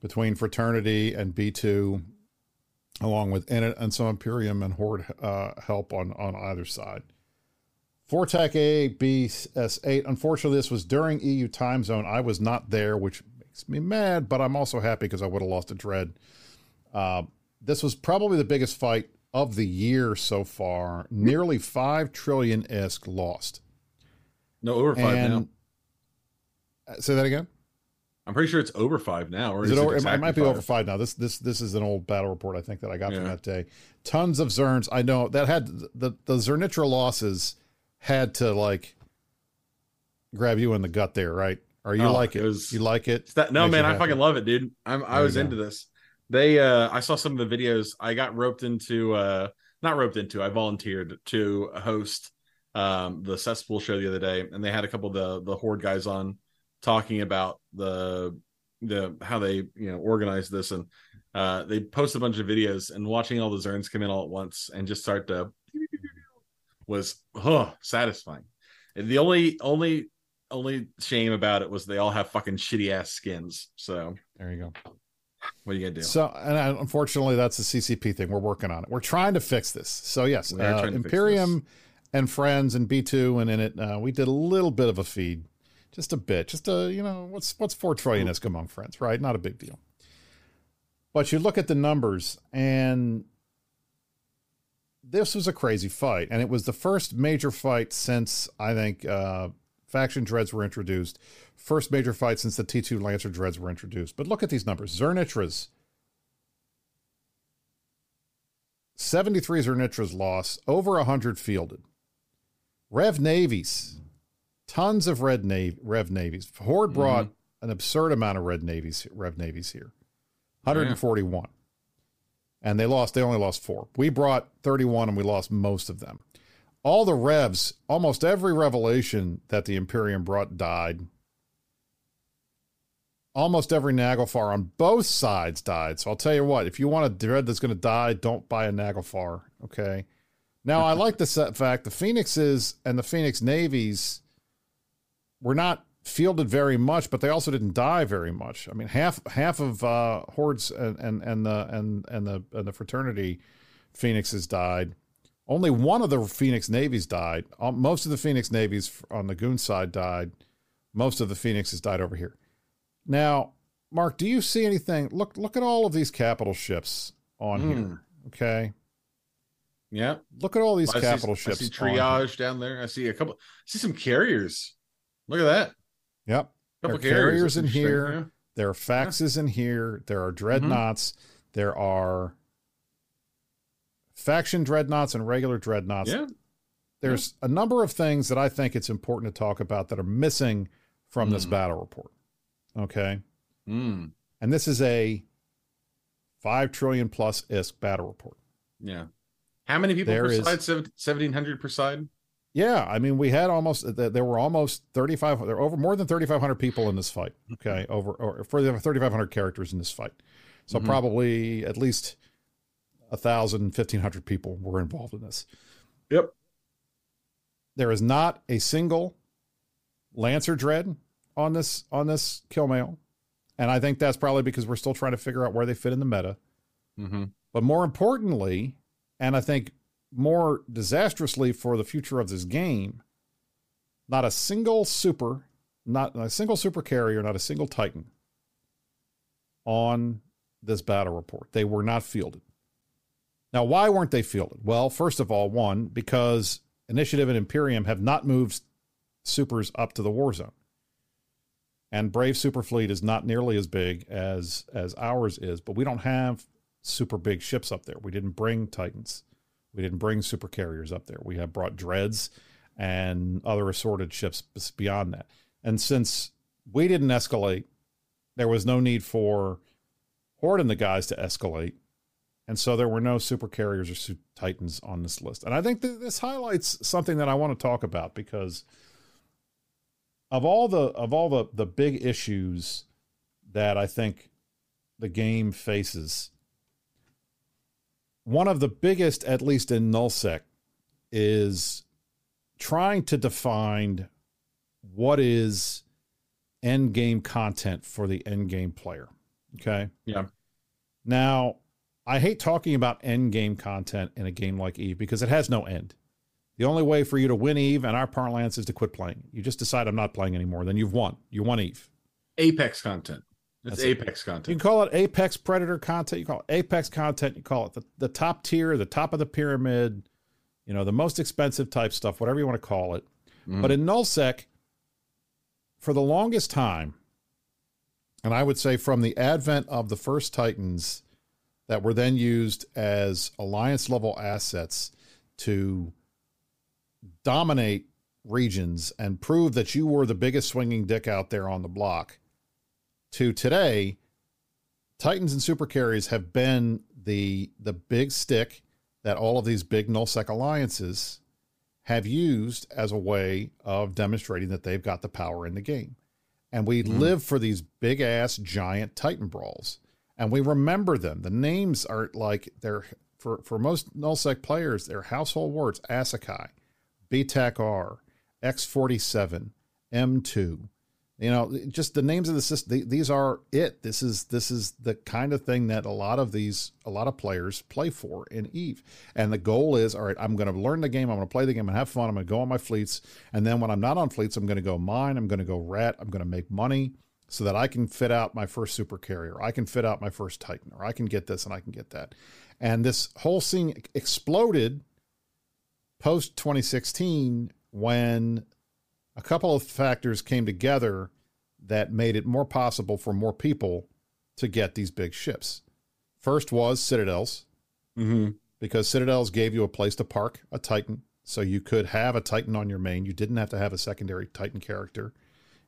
between Fraternity and B2, along with and some Imperium and Horde uh, help on, on either side. Fortech A, B, S8. Unfortunately, this was during EU time zone. I was not there, which makes me mad, but I'm also happy because I would have lost a dread. Uh, this was probably the biggest fight of the year so far. Nearly five trillion ISK lost. No, over five and, now. Uh, say that again. I'm pretty sure it's over five now. Or Is it over? It exactly might be five? over five now. This this this is an old battle report I think that I got from that day. Tons of Zerns. I know that had the the Zirnitra losses had to like grab you in the gut there, right? Or you Oh, like it? it was- you like it? That no man, I fucking love it, dude. I'm I There was into this. They uh I saw some of the videos. I got roped into uh not roped into, I volunteered to host um the cesspool show the other day, and they had a couple of the the horde guys on talking about the the how they you know organize this and uh they post a bunch of videos and watching all the Zerns come in all at once and just start to was huh satisfying. And the only only only shame about it was they all have fucking shitty ass skins. So There you go. what are you gonna do? So, and I, unfortunately, that's the CCP thing. We're working on it. We're trying to fix this. So, yes, uh, trying to fix Imperium and Friends and B2 and INIT, uh, we did a little bit of a feed, just a bit, just a, you know, what's what's four trillion isk among friends, right? Not a big deal. But you look at the numbers, and this was a crazy fight, and it was the first major fight since I think uh, faction dreads were introduced. First major fight since the T2 Lancer dreads were introduced. But look at these numbers: Zirnitras, 73 Zirnitras lost, over 100 fielded. Rev Navies, tons of red Nav- Rev Navies. Horde mm-hmm. brought an absurd amount of red Navies, Rev Navies here, 141. And they lost, they only lost four. We brought 31 and we lost most of them. All the Revs, almost every revelation that the Imperium brought died. Almost every Naglfar on both sides died. So I'll tell you what, if you want a dread that's going to die, don't buy a Naglfar. Okay. Now I like the set fact the Phoenixes and the Phoenix Navies were not fielded very much, but they also didn't die very much. I mean, half half of uh, hordes and, and and the and and the and the fraternity Phoenixes died. Only one of the Phoenix Navies died. Uh, Most of the Phoenix Navies on the Goon side died. Most of the Phoenixes died over here. Now, Mark, do you see anything? Look look at all of these capital ships on Hmm. here. Okay. Yeah, Look at all these I see- capital I ships. see triage down there. I see a couple. I see some carriers. Look at that. Yep. couple There are carriers That's in here. yeah. There are faxes in here. There are dreadnoughts. There are faction dreadnoughts and regular dreadnoughts. Yeah. There's a number of things that I think it's important to talk about that are missing from this Mm. battle report. Okay. Mm. And this is a 5 trillion plus ISK battle report. Yeah. How many people There per is- side? 1700 per side? Yeah, I mean, we had almost there were almost thirty five. There were over more than thirty five hundred people in this fight. Okay, over or for the thirty five hundred characters in this fight. So Mhm. probably at least a thousand, fifteen hundred people were involved in this. Yep. There is not a single Lancer Dread on this on this kill mail, and I think that's probably because we're still trying to figure out where they fit in the meta. Mm-hmm. But more importantly, and I think more disastrously for the future of this game, not a single super, not a single super carrier, not a single Titan on this battle report. They were not fielded. Now, why weren't they fielded? Well, first of all, one, because Initiative and Imperium have not moved supers up to the war zone. And Brave Super Fleet is not nearly as big as as ours is, but we don't have super big ships up there. We didn't bring Titans. We didn't bring super carriers up there. We have brought dreads and other assorted ships beyond that. And since we didn't escalate, there was no need for Horde and the guys to escalate. And so there were no super carriers or super titans on this list. And I think that this highlights something that I want to talk about because of all the of all the the big issues that I think the game faces, one of the biggest, at least in nullsec, is trying to define what is end game content for the end game player. Okay. Yeah. Now, I hate talking about end game content in a game like Eve because it has no end. The only way for you to win Eve and our parlance is to quit playing. You just decide I'm not playing anymore, then you've won. You won Eve. Apex content. It's That's it. Apex You content. can call it Apex Predator content. You call it Apex content. You call it the, the top tier, the top of the pyramid, you know, the most expensive type stuff, whatever you want to call it. Mhm. But in nullsec, for the longest time, And I would say from the advent of the first Titans that were then used as alliance level assets to dominate regions and prove that you were the biggest swinging dick out there on the block to today titans and super carries have been the the big stick that all of these big nullsec alliances have used as a way of demonstrating that they've got the power in the game and we Mhm. live for these big ass giant titan brawls and we remember them the names are like they're for for most nullsec players they're household words asakai btac r X47, M2. You know, just the names of the system. These are it. This is this is the kind of thing that a lot of these a lot of players play for in Eve. And the goal is, all right, I'm going to learn the game. I'm going to play the game and have fun. I'm going to go on my fleets, and then when I'm not on fleets, I'm going to go mine. I'm going to go rat. I'm going to make money so that I can fit out my first super carrier. I can fit out my first Titan, or I can get this and I can get that. And this whole scene exploded post 2016 when a couple of factors came together that made it more possible for more people to get these big ships. First was Citadels, Mm-hmm. because Citadels gave you a place to park a Titan. So you could have a Titan on your main. You didn't have to have a secondary Titan character.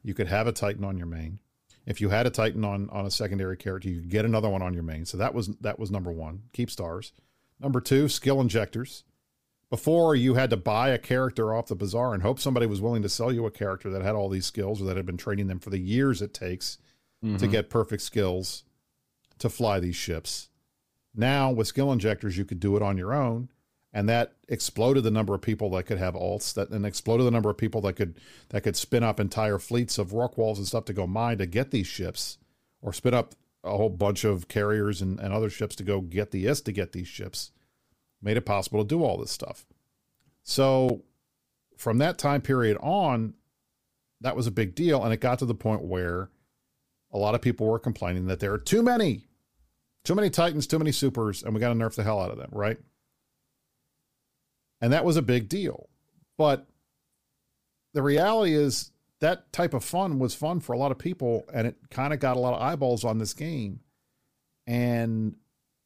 You could have a Titan on your main. If you had a Titan on, on a secondary character, you could get another one on your main. So that was that was number one. Keepstars. Number two, skill injectors. Before you had to buy a character off the bazaar and hope somebody was willing to sell you a character that had all these skills or that had been training them for the years it takes to mm-hmm. get perfect skills to fly these ships. Now with skill injectors, you could do it on your own, and that exploded the number of people that could have alts. That and exploded the number of people that could that could spin up entire fleets of Rorquals and stuff to go mine to get these ships, or spin up a whole bunch of carriers and, and other ships to go get the ISK to get these ships. Made it possible to do all this stuff. So from that time period on, that was a big deal, and it got to the point where a lot of people were complaining that there are too many too many Titans, too many supers, and we got to nerf the hell out of them, right? And that was a big deal. But the reality is that type of fun was fun for a lot of people, and it kind of got a lot of eyeballs on this game. And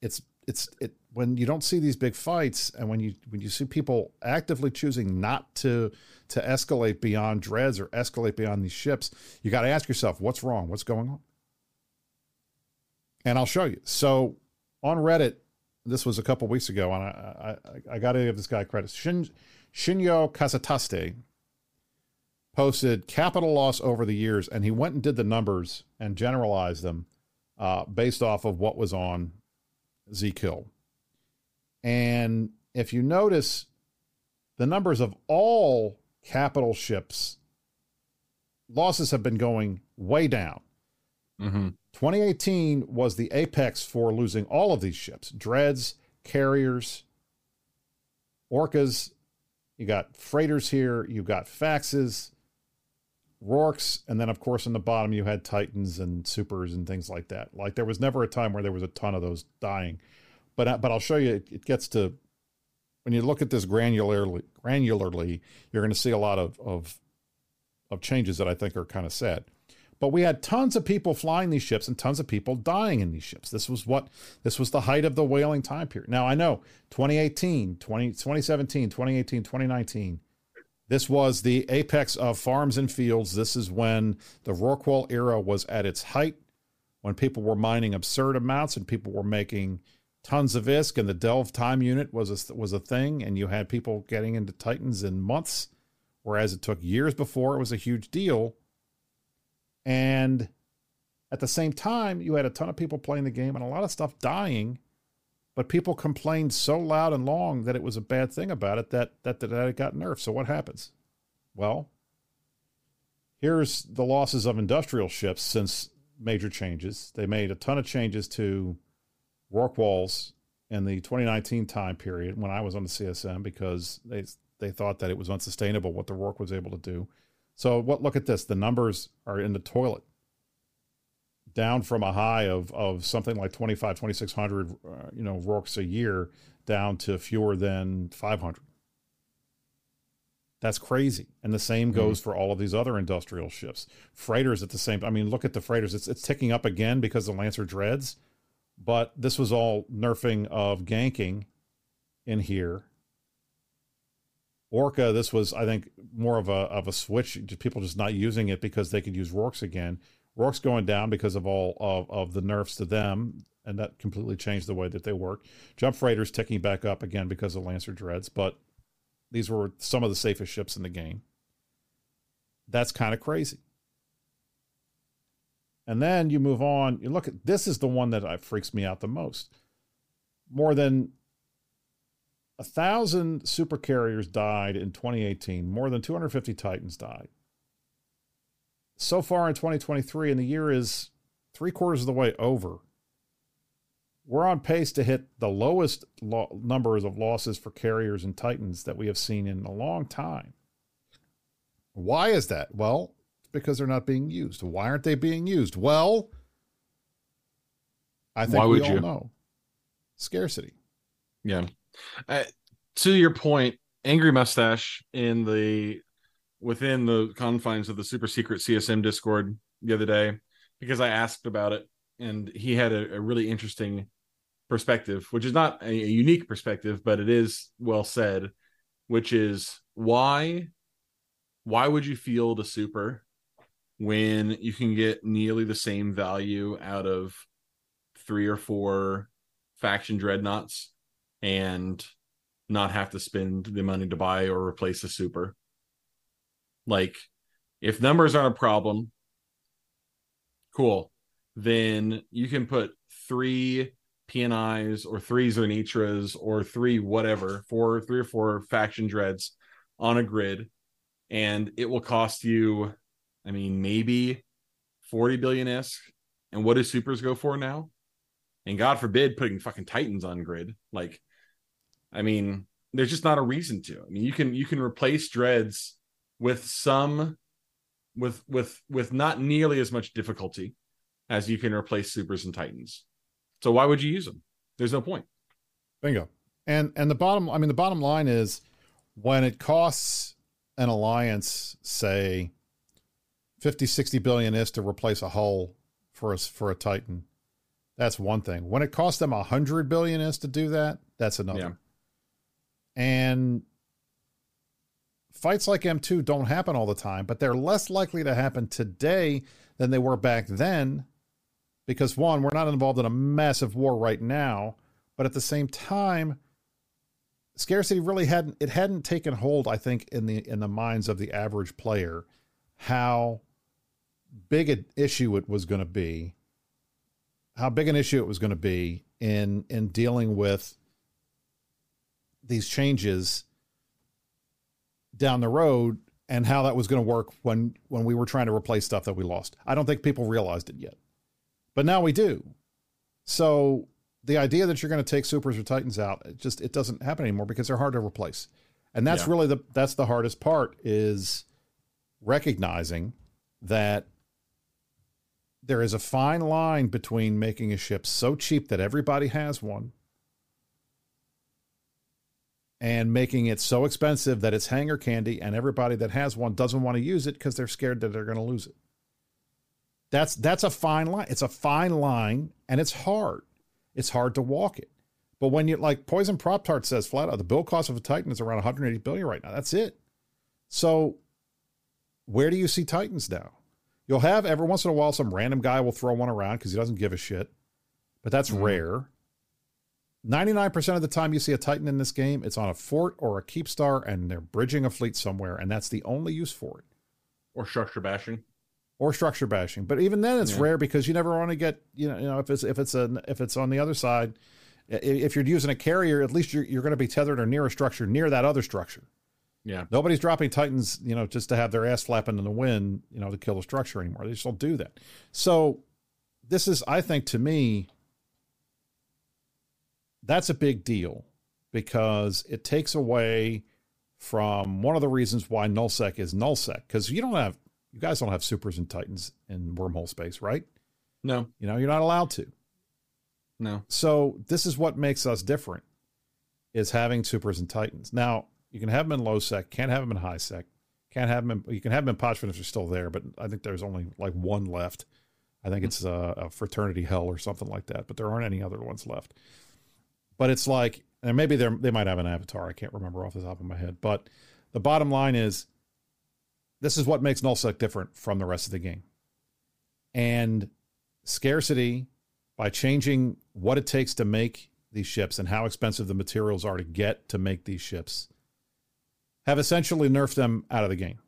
it's it's it when you don't see these big fights, and when you when you see people actively choosing not to to escalate beyond dreads or escalate beyond these ships, you got to ask yourself, what's wrong? What's going on? and I'll show you. So on Reddit, this was a couple weeks ago, and I I, I got to give this guy credit. Shin, Shinyo Kazataste posted capital loss over the years, and he went and did the numbers and generalized them uh, based off of what was on Zkill. And if you notice, the numbers of all capital ships losses have been going way down. Mm-hmm. 2018 was the apex for losing all of these ships dreads, carriers, orcas. You got freighters here, you got faxes, rorks, and then, of course, in the bottom, you had titans and supers and things like that. Like, there was never a time where there was a ton of those dying. But, uh, but I'll show you, it, it gets to when you look at this granularly, granularly you're going to see a lot of, of, of changes that I think are kind of sad. But we had tons of people flying these ships and tons of people dying in these ships. This was what this was the height of the whaling time period. Now I know 2018, 20, 2017, 2018, 2019. This was the apex of farms and fields. This is when the Rorqual era was at its height, when people were mining absurd amounts and people were making tons of ISK, and the Delve time unit was a, was a thing, and you had people getting into Titans in months, whereas it took years before it was a huge deal. And at the same time, you had a ton of people playing the game and a lot of stuff dying, but people complained so loud and long that it was a bad thing about it that that, that it got nerfed. So what happens? Well, here's the losses of industrial ships since major changes. They made a ton of changes to Rorquals in the 2019 time period when I was on the CSM because they they thought that it was unsustainable what the Rourke was able to do. So what look at this, the numbers are in the toilet. Down from a high of of something like 25 2600 uh, you know Rourkes a year down to fewer than 500. That's crazy. And the same goes for all of these other industrial ships. Freighters at the same I mean, look at the freighters. It's it's ticking up again because the Lancer Dreads, but this was all nerfing of ganking in here. Orca, this was, I think, more of a of a switch. People just not using it because they could use Rorks again. Rorks going down because of all of, of the nerfs to them, and that completely changed the way that they work. Jump freighters ticking back up again because of Lancer Dreads, but these were some of the safest ships in the game. That's kind of crazy. And then you move on. You look at this is the one that freaks me out the most. More than a thousand super carriers died in 2018. More than 250 Titans died. So far in 2023, and the year is three quarters of the way over. We're on pace to hit the lowest lo- numbers of losses for carriers and Titans that we have seen in a long time. Why is that? Well, because they're not being used. Why aren't they being used? Well, I think Why we would all you? know scarcity. Yeah. Uh, to your point, Angry Mustache in the within the confines of the super secret CSM Discord the other day, because I asked about it, and he had a, a really interesting perspective, which is not a, a unique perspective, but it is well said, which is why why would you field a super when you can get nearly the same value out of three or four faction dreadnoughts and not have to spend the money to buy or replace a super. Like, if numbers aren't a problem, cool. Then you can put three PNIs or three Zirnitras or three whatever, four, three or four faction dreads on a grid, and it will cost you, I mean, maybe 40 billion isk. And what do supers go for now? And God forbid putting fucking Titans on grid. Like, I mean, there's just not a reason to. I mean, you can you can replace dreads with some with with with not nearly as much difficulty as you can replace supers and titans. So why would you use them? There's no point. Bingo. And and the bottom I mean the bottom line is when it costs an alliance say 50 60 billion ISK to replace a hull for us for a titan. That's one thing. When it costs them 100 billion ISK to do that that's another. Yeah. and fights like m2 don't happen all the time but they're less likely to happen today than they were back then because one we're not involved in a massive war right now but at the same time scarcity really hadn't it hadn't taken hold i think in the in the minds of the average player how big an issue it was going to be how big an issue it was going to be in in dealing with these changes down the road and how that was going to work when when we were trying to replace stuff that we lost. I don't think people realized it yet but now we do. So the idea that you're going to take supers or titans out it just it doesn't happen anymore because they're hard to replace. And that's Yeah. really the that's the hardest part is recognizing that there is a fine line between making a ship so cheap that everybody has one and making it so expensive that it's hangar candy and everybody that has one doesn't want to use it because they're scared that they're going to lose it. That's that's a fine line. It's a fine line and it's hard. It's hard to walk it. But when you like poison prop tart says flat out the bill cost of a titan is around 180 billion right now. That's it. So where do you see titans now you'll have every once in a while some random guy will throw one around because he doesn't give a shit but that's Mhm. rare 99% of the time you see a titan in this game it's on a fort or a Keepstar and they're bridging a fleet somewhere and that's the only use for it Or structure bashing. or structure bashing. But even then, it's Yeah. rare because you never want to get you know you know if it's if it's a if it's on the other side, if you're using a carrier, at least you're you're going to be tethered or near a structure near that other structure. Yeah. Nobody's dropping titans, you know, just to have their ass flapping in the wind, you know, to kill the structure anymore. They just don't do that. So this is, I think, to me, that's a big deal because it takes away from one of the reasons why nullsec is nullsec because you don't have you guys don't have supers and titans in wormhole space right No. you know you're not allowed to No. so this is what makes us different is having supers and titans now You can have them in low sec, can't have them in high sec. Can't have them in, you can have them in Pochven if they're still there, but I think there's only like one left. I think it's a, a fraternity hell or something like that, but there aren't any other ones left. But it's like, and maybe they they might have an avatar. I can't remember off the top of my head. But the bottom line is, this is what makes nullsec different from the rest of the game. And scarcity, by changing what it takes to make these ships and how expensive the materials are to get to make these ships, have essentially nerfed them out of the game.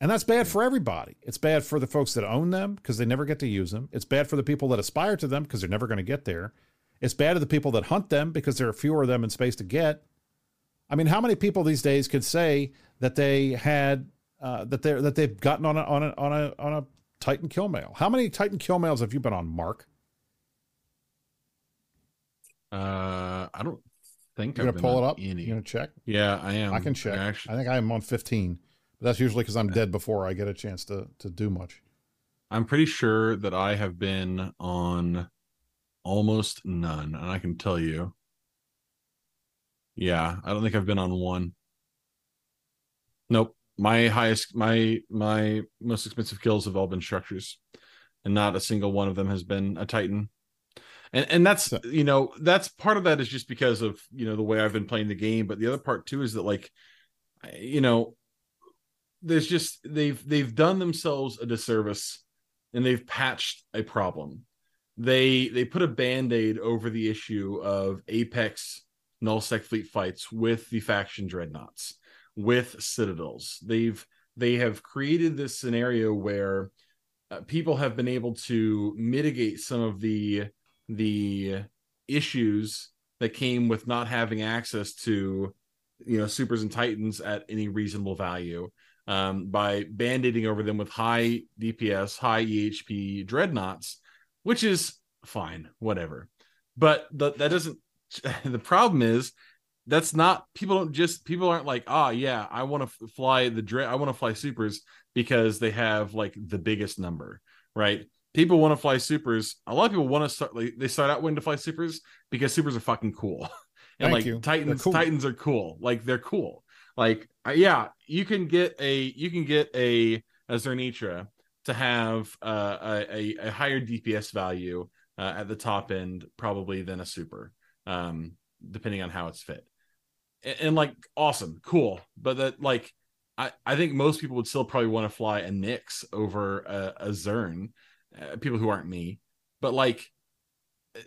And that's bad for everybody. It's bad for the folks that own them because they never get to use them. It's bad for the people that aspire to them because they're never going to get there. It's bad to the people that hunt them because there are fewer of them in space to get. I mean, how many people these days could say that they had uh, that they that they've gotten on a on a on a on a Titan kill mail? How many Titan kill mails have you been on, Mark? Uh, I don't think You're I've gonna pull it up. Any. You gonna check? Yeah, I am. I can check. Actually, I think I am on 15, but that's usually because I'm dead before I get a chance to to do much. I'm pretty sure that I have been on almost none, and I can tell you. Yeah, I don't think I've been on one. Nope. My highest my my most expensive kills have all been structures. And not a single one of them has been a Titan. And and that's So- you know, that's part of that is just because of, you know, the way I've been playing the game, but the other part too is that like you know, there's just they've they've done themselves a disservice and they've patched a problem. They they put a band-aid over the issue of Apex nullsec fleet fights with the faction dreadnoughts, with citadels. They've they have created this scenario where uh, people have been able to mitigate some of the the issues that came with not having access to you know supers and titans at any reasonable value um, by band-aiding over them with high DPS, high EHP dreadnoughts, which is fine, whatever. But the, that doesn't. The problem is that's not people don't just people aren't like ah yeah I want to fly the dread I want to fly supers because they have like the biggest number right. People want to fly supers. A lot of people want to start like they start out wanting to fly supers because supers are fucking cool. And Thank like you. Titans, cool. Titans are cool. Like they're cool. Like uh, yeah, you can get a you can get a a Zirnitra to have uh, a, a a higher DPS value uh, at the top end probably than a super, um, depending on how it's fit. And, and like awesome, cool, but that like I I think most people would still probably want to fly a Nyx over a, a Zern, uh, people who aren't me, but like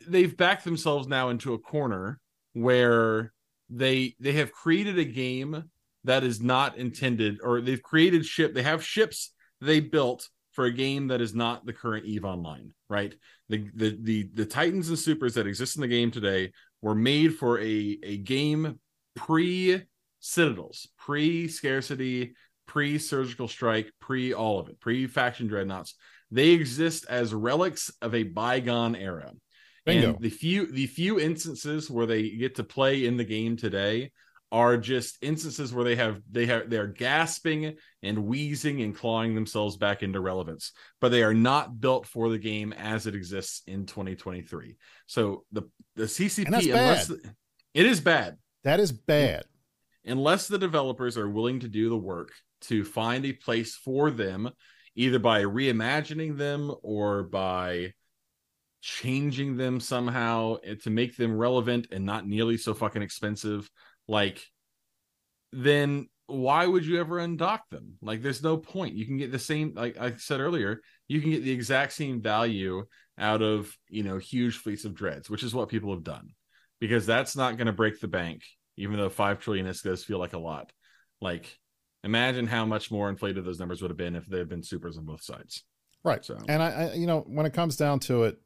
they've backed themselves now into a corner where they they have created a game that is not intended or they've created ship they have ships they built for a game that is not the current eve online right? The the the, the titans and supers that exist in the game today were made for a a game pre citadels pre scarcity pre surgical strike pre all of it pre faction dreadnoughts they exist as relics of a bygone era Bingo. and the few the few instances where they get to play in the game today are just instances where they have they have they're gasping and wheezing and clawing themselves back into relevance but they are not built for the game as it exists in 2023 so the the ccp unless it is bad That is bad. unless the developers are willing to do the work to find a place for them either by reimagining them or by changing them somehow eh, to make them relevant and not nearly so fucking expensive. Like then why would you ever undock them? Like there's no point. You can get the same like i said earlier you can get the exact same value out of you know huge fleets of dreads which is what people have done because that's not going to break the bank even though 5 trillion ISK does feel like a lot. Like imagine how much more inflated those numbers would have been if they had been supers on both sides Right. so And I, I, you know, when it comes down to it,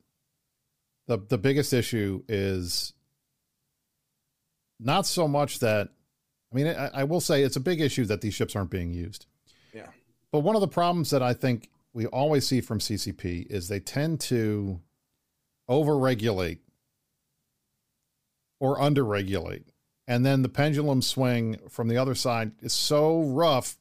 the the biggest issue is not so much that. I mean, I, I will say it's a big issue that these ships aren't being used. Yeah. But one of the problems that I think we always see from CCP is they tend to overregulate or underregulate, and then the pendulum swing from the other side is so rough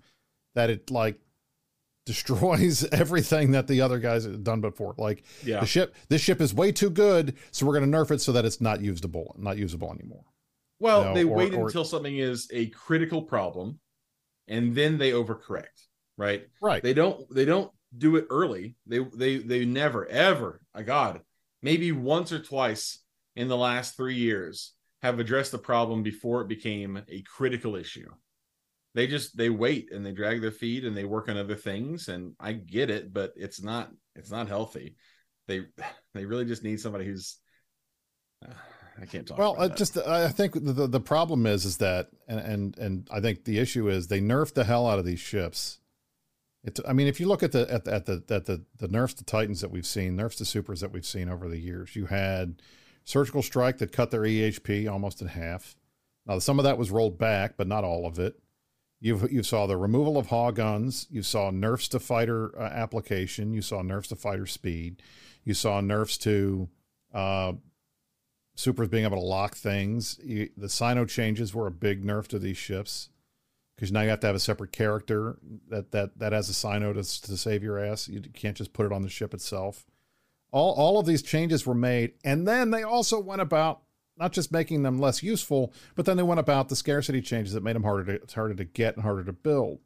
that it like destroys everything that the other guys have done before. Like yeah the ship, this ship is way too good, so we're going to nerf it so that it's not usable, not usable anymore. Well, You know, they or- wait or- until something is a critical problem, and then they overcorrect. Right? Right. They don't. They don't do it early. They they they never ever. My God, maybe once or twice in the last three years have addressed the problem before it became a critical issue. They just they wait and they drag their feet and they work on other things. And I get it, but it's not it's not healthy. They they really just need somebody who's. I can't talk. Well, uh, just I think the, the the problem is is that and and and I think the issue is they nerfed the hell out of these ships. It, I mean, if you look at the at the at the at the, the nerfs to Titans that we've seen, nerfs to Supers that we've seen over the years, you had Surgical Strike that cut their EHP almost in half. Now, some of that was rolled back, but not all of it. You you saw the removal of HAW guns. You saw nerfs to fighter uh, application. You saw nerfs to fighter speed. You saw nerfs to uh, supers being able to lock things. You, the cyno changes were a big nerf to these ships because now you have to have a separate character that that that has a cyno to, to save your ass. You can't just put it on the ship itself. All all of these changes were made, and then they also went about not just making them less useful, but then they went about the scarcity changes that made them harder to harder to get and harder to build.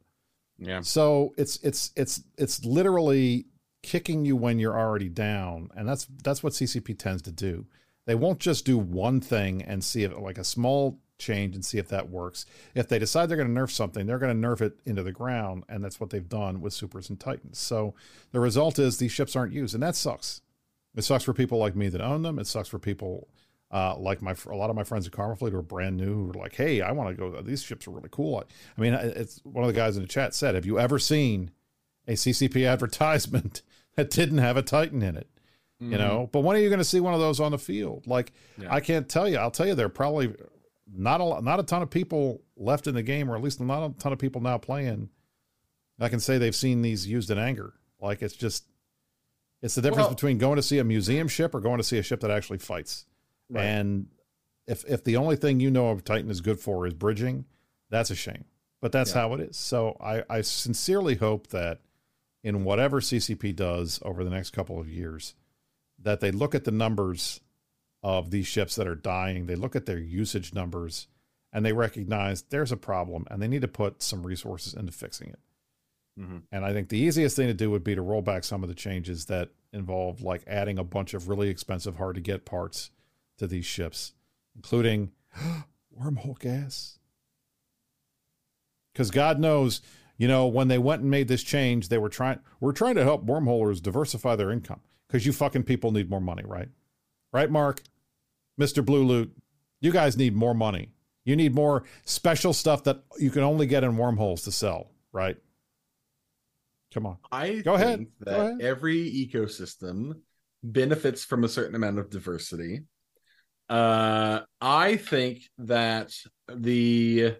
yeah. So it's it's it's it's literally kicking you when you're already down, and that's that's what CCP tends to do. They won't just do one thing and see if like a small change and see if that works. If they decide they're going to nerf something, they're going to nerf it into the ground, and that's what they've done with supers and titans. So the result is these ships aren't used, and that sucks. It sucks for people like me that own them. It sucks for people uh, like my a lot of my friends at Karma Fleet who are brand new who are like, "Hey, I want to go. These ships are really cool." I mean, it's one of the guys in the chat said, "Have you ever seen a CCP advertisement that didn't have a Titan in it?" You know, but when are you going to see one of those on the field? Like, Mm-hmm. Yeah. I can't tell you. I'll tell you, there are probably not a lot- not a ton of people left in the game, or at least not a ton of people now playing. I can say they've seen these used in anger. Like it's just, it's the difference Well- between going to see a museum ship or going to see a ship that actually fights. Right. And if if the only thing you know of Titan is good for is bridging, that's a shame. But that's Yeah. how it is. So I, I sincerely hope that in whatever CCP does over the next couple of years, that they look at the numbers of these ships that are dying, they look at their usage numbers, and they recognize there's a problem and they need to put some resources into fixing it. Mhm. And I think the easiest thing to do would be to roll back some of the changes that involve like adding a bunch of really expensive, hard to get parts to these ships, including wormhole gas. Because God knows, you know, when they went and made this change, they were trying, we're trying to help wormholers diversify their income because you fucking people need more money, right? Right, Mark? Mr. Blue Loot, you guys need more money. You need more special stuff that you can only get in wormholes to sell, right? Come on. I Go ahead. think Go that ahead. every ecosystem benefits from a certain amount of diversity. Uh, I think that the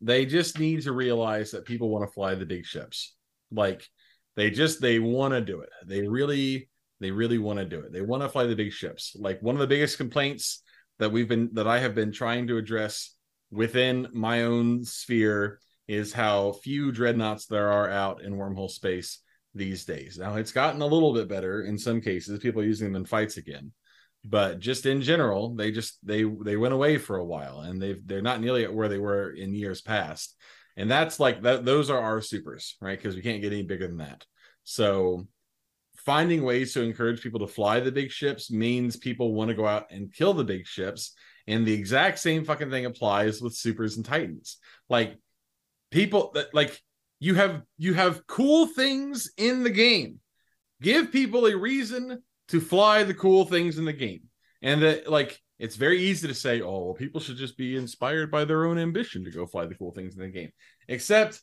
they just need to realize that people want to fly the big ships. Like they just they want to do it. They really they really want to do it. They want to fly the big ships. Like one of the biggest complaints that we've been that I have been trying to address within my own sphere is how few dreadnoughts there are out in wormhole space these days. Now it's gotten a little bit better in some cases. People are using them in fights again, but just in general, they just they they went away for a while, and they've they're not nearly at where they were in years past. And that's like that. Those are our supers, right? Because we can't get any bigger than that. So finding ways to encourage people to fly the big ships means people want to go out and kill the big ships. And the exact same fucking thing applies with supers and titans. Like people that like you have you have cool things in the game. Give people a reason to fly the cool things in the game. And that like it's very easy to say, oh, well, people should just be inspired by their own ambition to go fly the cool things in the game. Except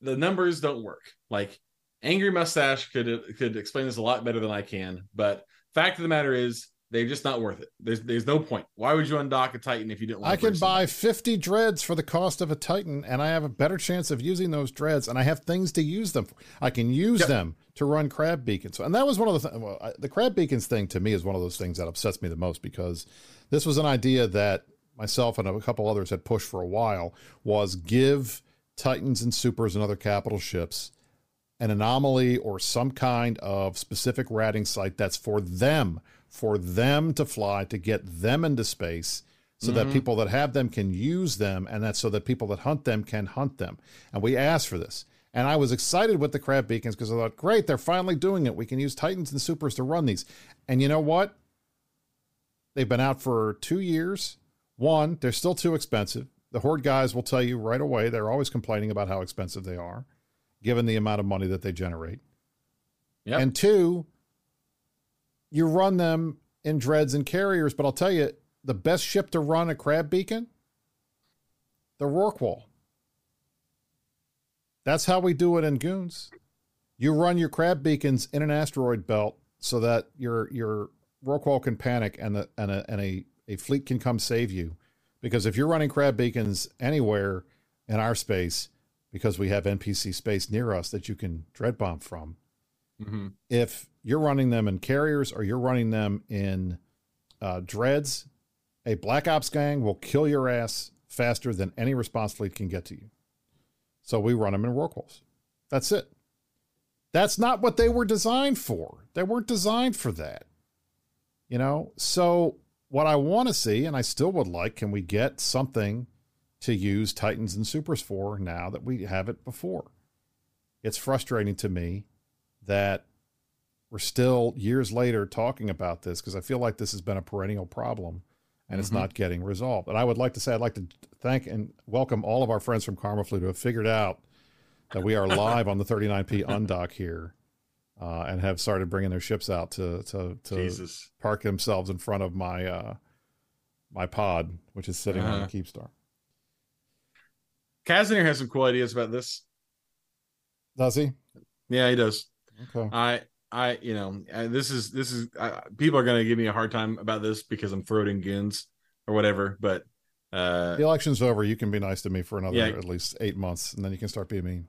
the numbers don't work. Like Angry Mustache could could explain this a lot better than I can, but fact of the matter is they're just not worth it. There's there's no point. Why would you undock a Titan if you didn't want I can buy? 50 dreads for the cost of a Titan, and I have a better chance of using those dreads, and I have things to use them for. I can use Yep. them to run crab beacons. And that was one of the th- well, I, the crab beacons thing to me is one of those things that upsets me the most because this was an idea that myself and a couple others had pushed for a while was give Titans and Supers and other capital ships an anomaly or some kind of specific ratting site that's for them, for them to fly to get them into space so that mm-hmm. people that have them can use them and that's so that people that hunt them can hunt them. And we asked for this. And I was excited with the crab beacons because I thought, great, they're finally doing it. We can use Titans and Supers to run these. And you know what? They've been out for two years. One, they're still too expensive. The Horde guys will tell you right away, they're always complaining about how expensive they are, given the amount of money that they generate. Yep. And two, you run them in dreads and carriers, but I'll tell you, the best ship to run a crab beacon, the Rorqual. That's how we do it in Goons. You run your crab beacons in an asteroid belt so that your your Rorqual can panic and the, and a and a, a fleet can come save you. Because if you're running crab beacons anywhere in our space, because we have NPC space near us that you can dread bomb from, hmm if you're running them in carriers or you're running them in uh, dreads, a black ops gang will kill your ass faster than any response fleet can get to you. So we run them in Rorquals. That's it. That's not what they were designed for. They weren't designed for that. You know, so what I want to see, and I still would like, can we get something to use Titans and Supers for now that we have it before? It's frustrating to me that we're still years later talking about this because I feel like this has been a perennial problem and it's Mhm. not getting resolved. And I would like to say I'd like to thank and welcome all of our friends from KarmaFleet who have figured out that we are live on the 39p undock here uh, and have started bringing their ships out to to, to Jesus. park themselves in front of my uh, my pod, which is sitting on Uh-huh. the Keepstar. Kazanir has some cool ideas about this. Does he? Yeah, he does. Okay. I, I, you know, uh, this is this is uh, people are going to give me a hard time about this because I'm throating goons or whatever. But uh, The election's over. You can be nice to me for another Yeah. at least eight months, and then you can start being mean.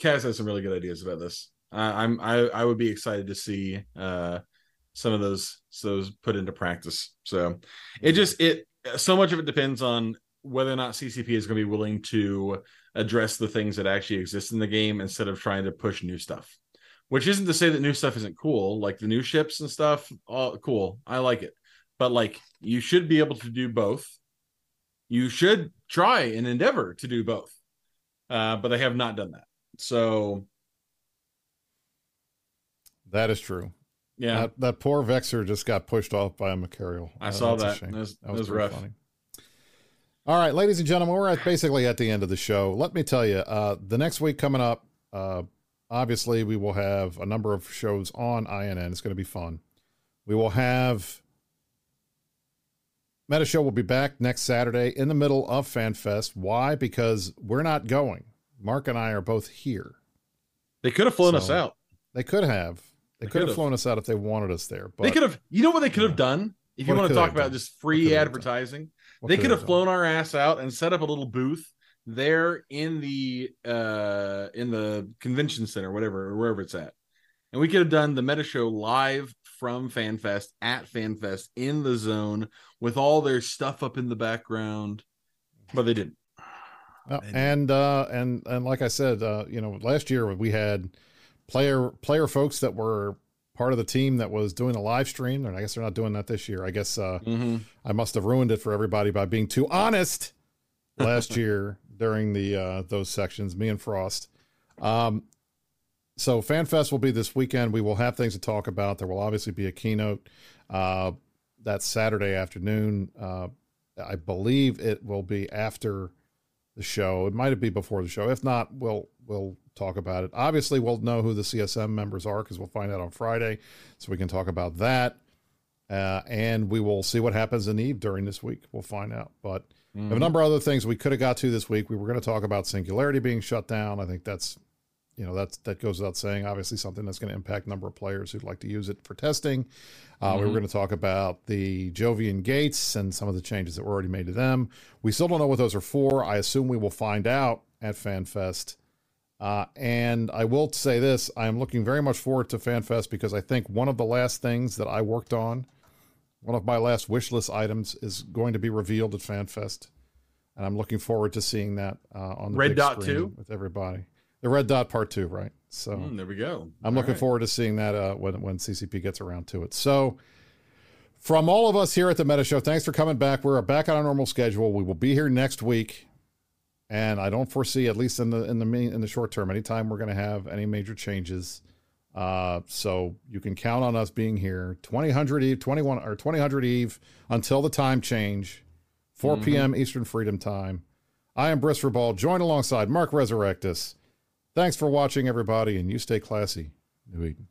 Kaz has some really good ideas about this. I, I'm I I would be excited to see uh some of those those put into practice. So it just it so much of it depends on whether or not CCP is going to be willing to address the things that actually exist in the game instead of trying to push new stuff. Which isn't to say that new stuff isn't cool, like the new ships and stuff. All cool, I like it, but like you should be able to do both. You should try and endeavor to do both, uh, but they have not done that. So That is true. yeah, That, that poor Vexor just got pushed off by a Machariel. I Uh, saw that. That was- that was rough. All right, ladies and gentlemen, we're at basically at the end of the show. Let me tell you, uh, the next week coming up, uh, obviously we will have a number of shows on INN. It's going to be fun. We will have Meta Show will be back next Saturday in the middle of FanFest. Why? Because we're not going. Mark and I are both here. they could have flown us out. They could have. They, They could have flown us out if they wanted us there. But they could have. You know what they could have Yeah. done? If you What want to talk about done? just free could they have done? advertising, they could have done? flown our ass out and set up a little booth there in the uh in the convention center, whatever, or wherever it's at, and we could have done the Meta Show live from FanFest at FanFest in the zone with all their stuff up in the background, but they didn't. Yeah, And- and uh, and and like I said, uh, you know, last year we had player player folks that were part of the team that was doing a live stream, and I guess they're not doing that this year. I guess uh, Mm-hmm. I must have ruined it for everybody by being too honest last year during the uh, those sections. Me and Frost. Um, so FanFest will be this weekend. We will have things to talk about. There will obviously be a keynote uh, that Saturday afternoon. Uh, I believe it will be after the show. It might be before the show. If not, we'll we'll talk about it. Obviously, we'll know who the CSM members are because we'll find out on Friday, so we can talk about that. Uh, and we will see what happens in Eve during this week. We'll find out. But have a number of other things we could have got to this week. We were going to talk about Singularity being shut down. I think that's, you know, that's that goes without saying. Obviously, something that's going to impact number of players who'd like to use it for testing. Uh, We were Mhm. going to talk about the Jovian gates and some of the changes that were already made to them. We still don't know what those are for. I assume we will find out at FanFest. Uh, and I will say this: I am looking very much forward to FanFest because I think one of the last things that I worked on one of my last wish list items is going to be revealed at FanFest, and I'm looking forward to seeing that uh, on the Red big Dot screen 2? with everybody. The Red Dot Part Two, right? So Mm, there we go. I'm All looking right. forward to seeing that uh, when when CCP gets around to it. So From all of us here at the Meta Show, thanks for coming back. We're back on our normal schedule. We will be here next week, and I don't foresee, at least in the in the in the short term, anytime we're going to have any major changes. Uh, so you can count on us being here 2000 Eve, 21 or 2000 Eve until the time change, 4 Mhm. p.m. Eastern Freedom Time. I am Brisc Rubal, joined alongside Mark Resurrectus. Thanks for watching, everybody, and you stay classy. New Eden.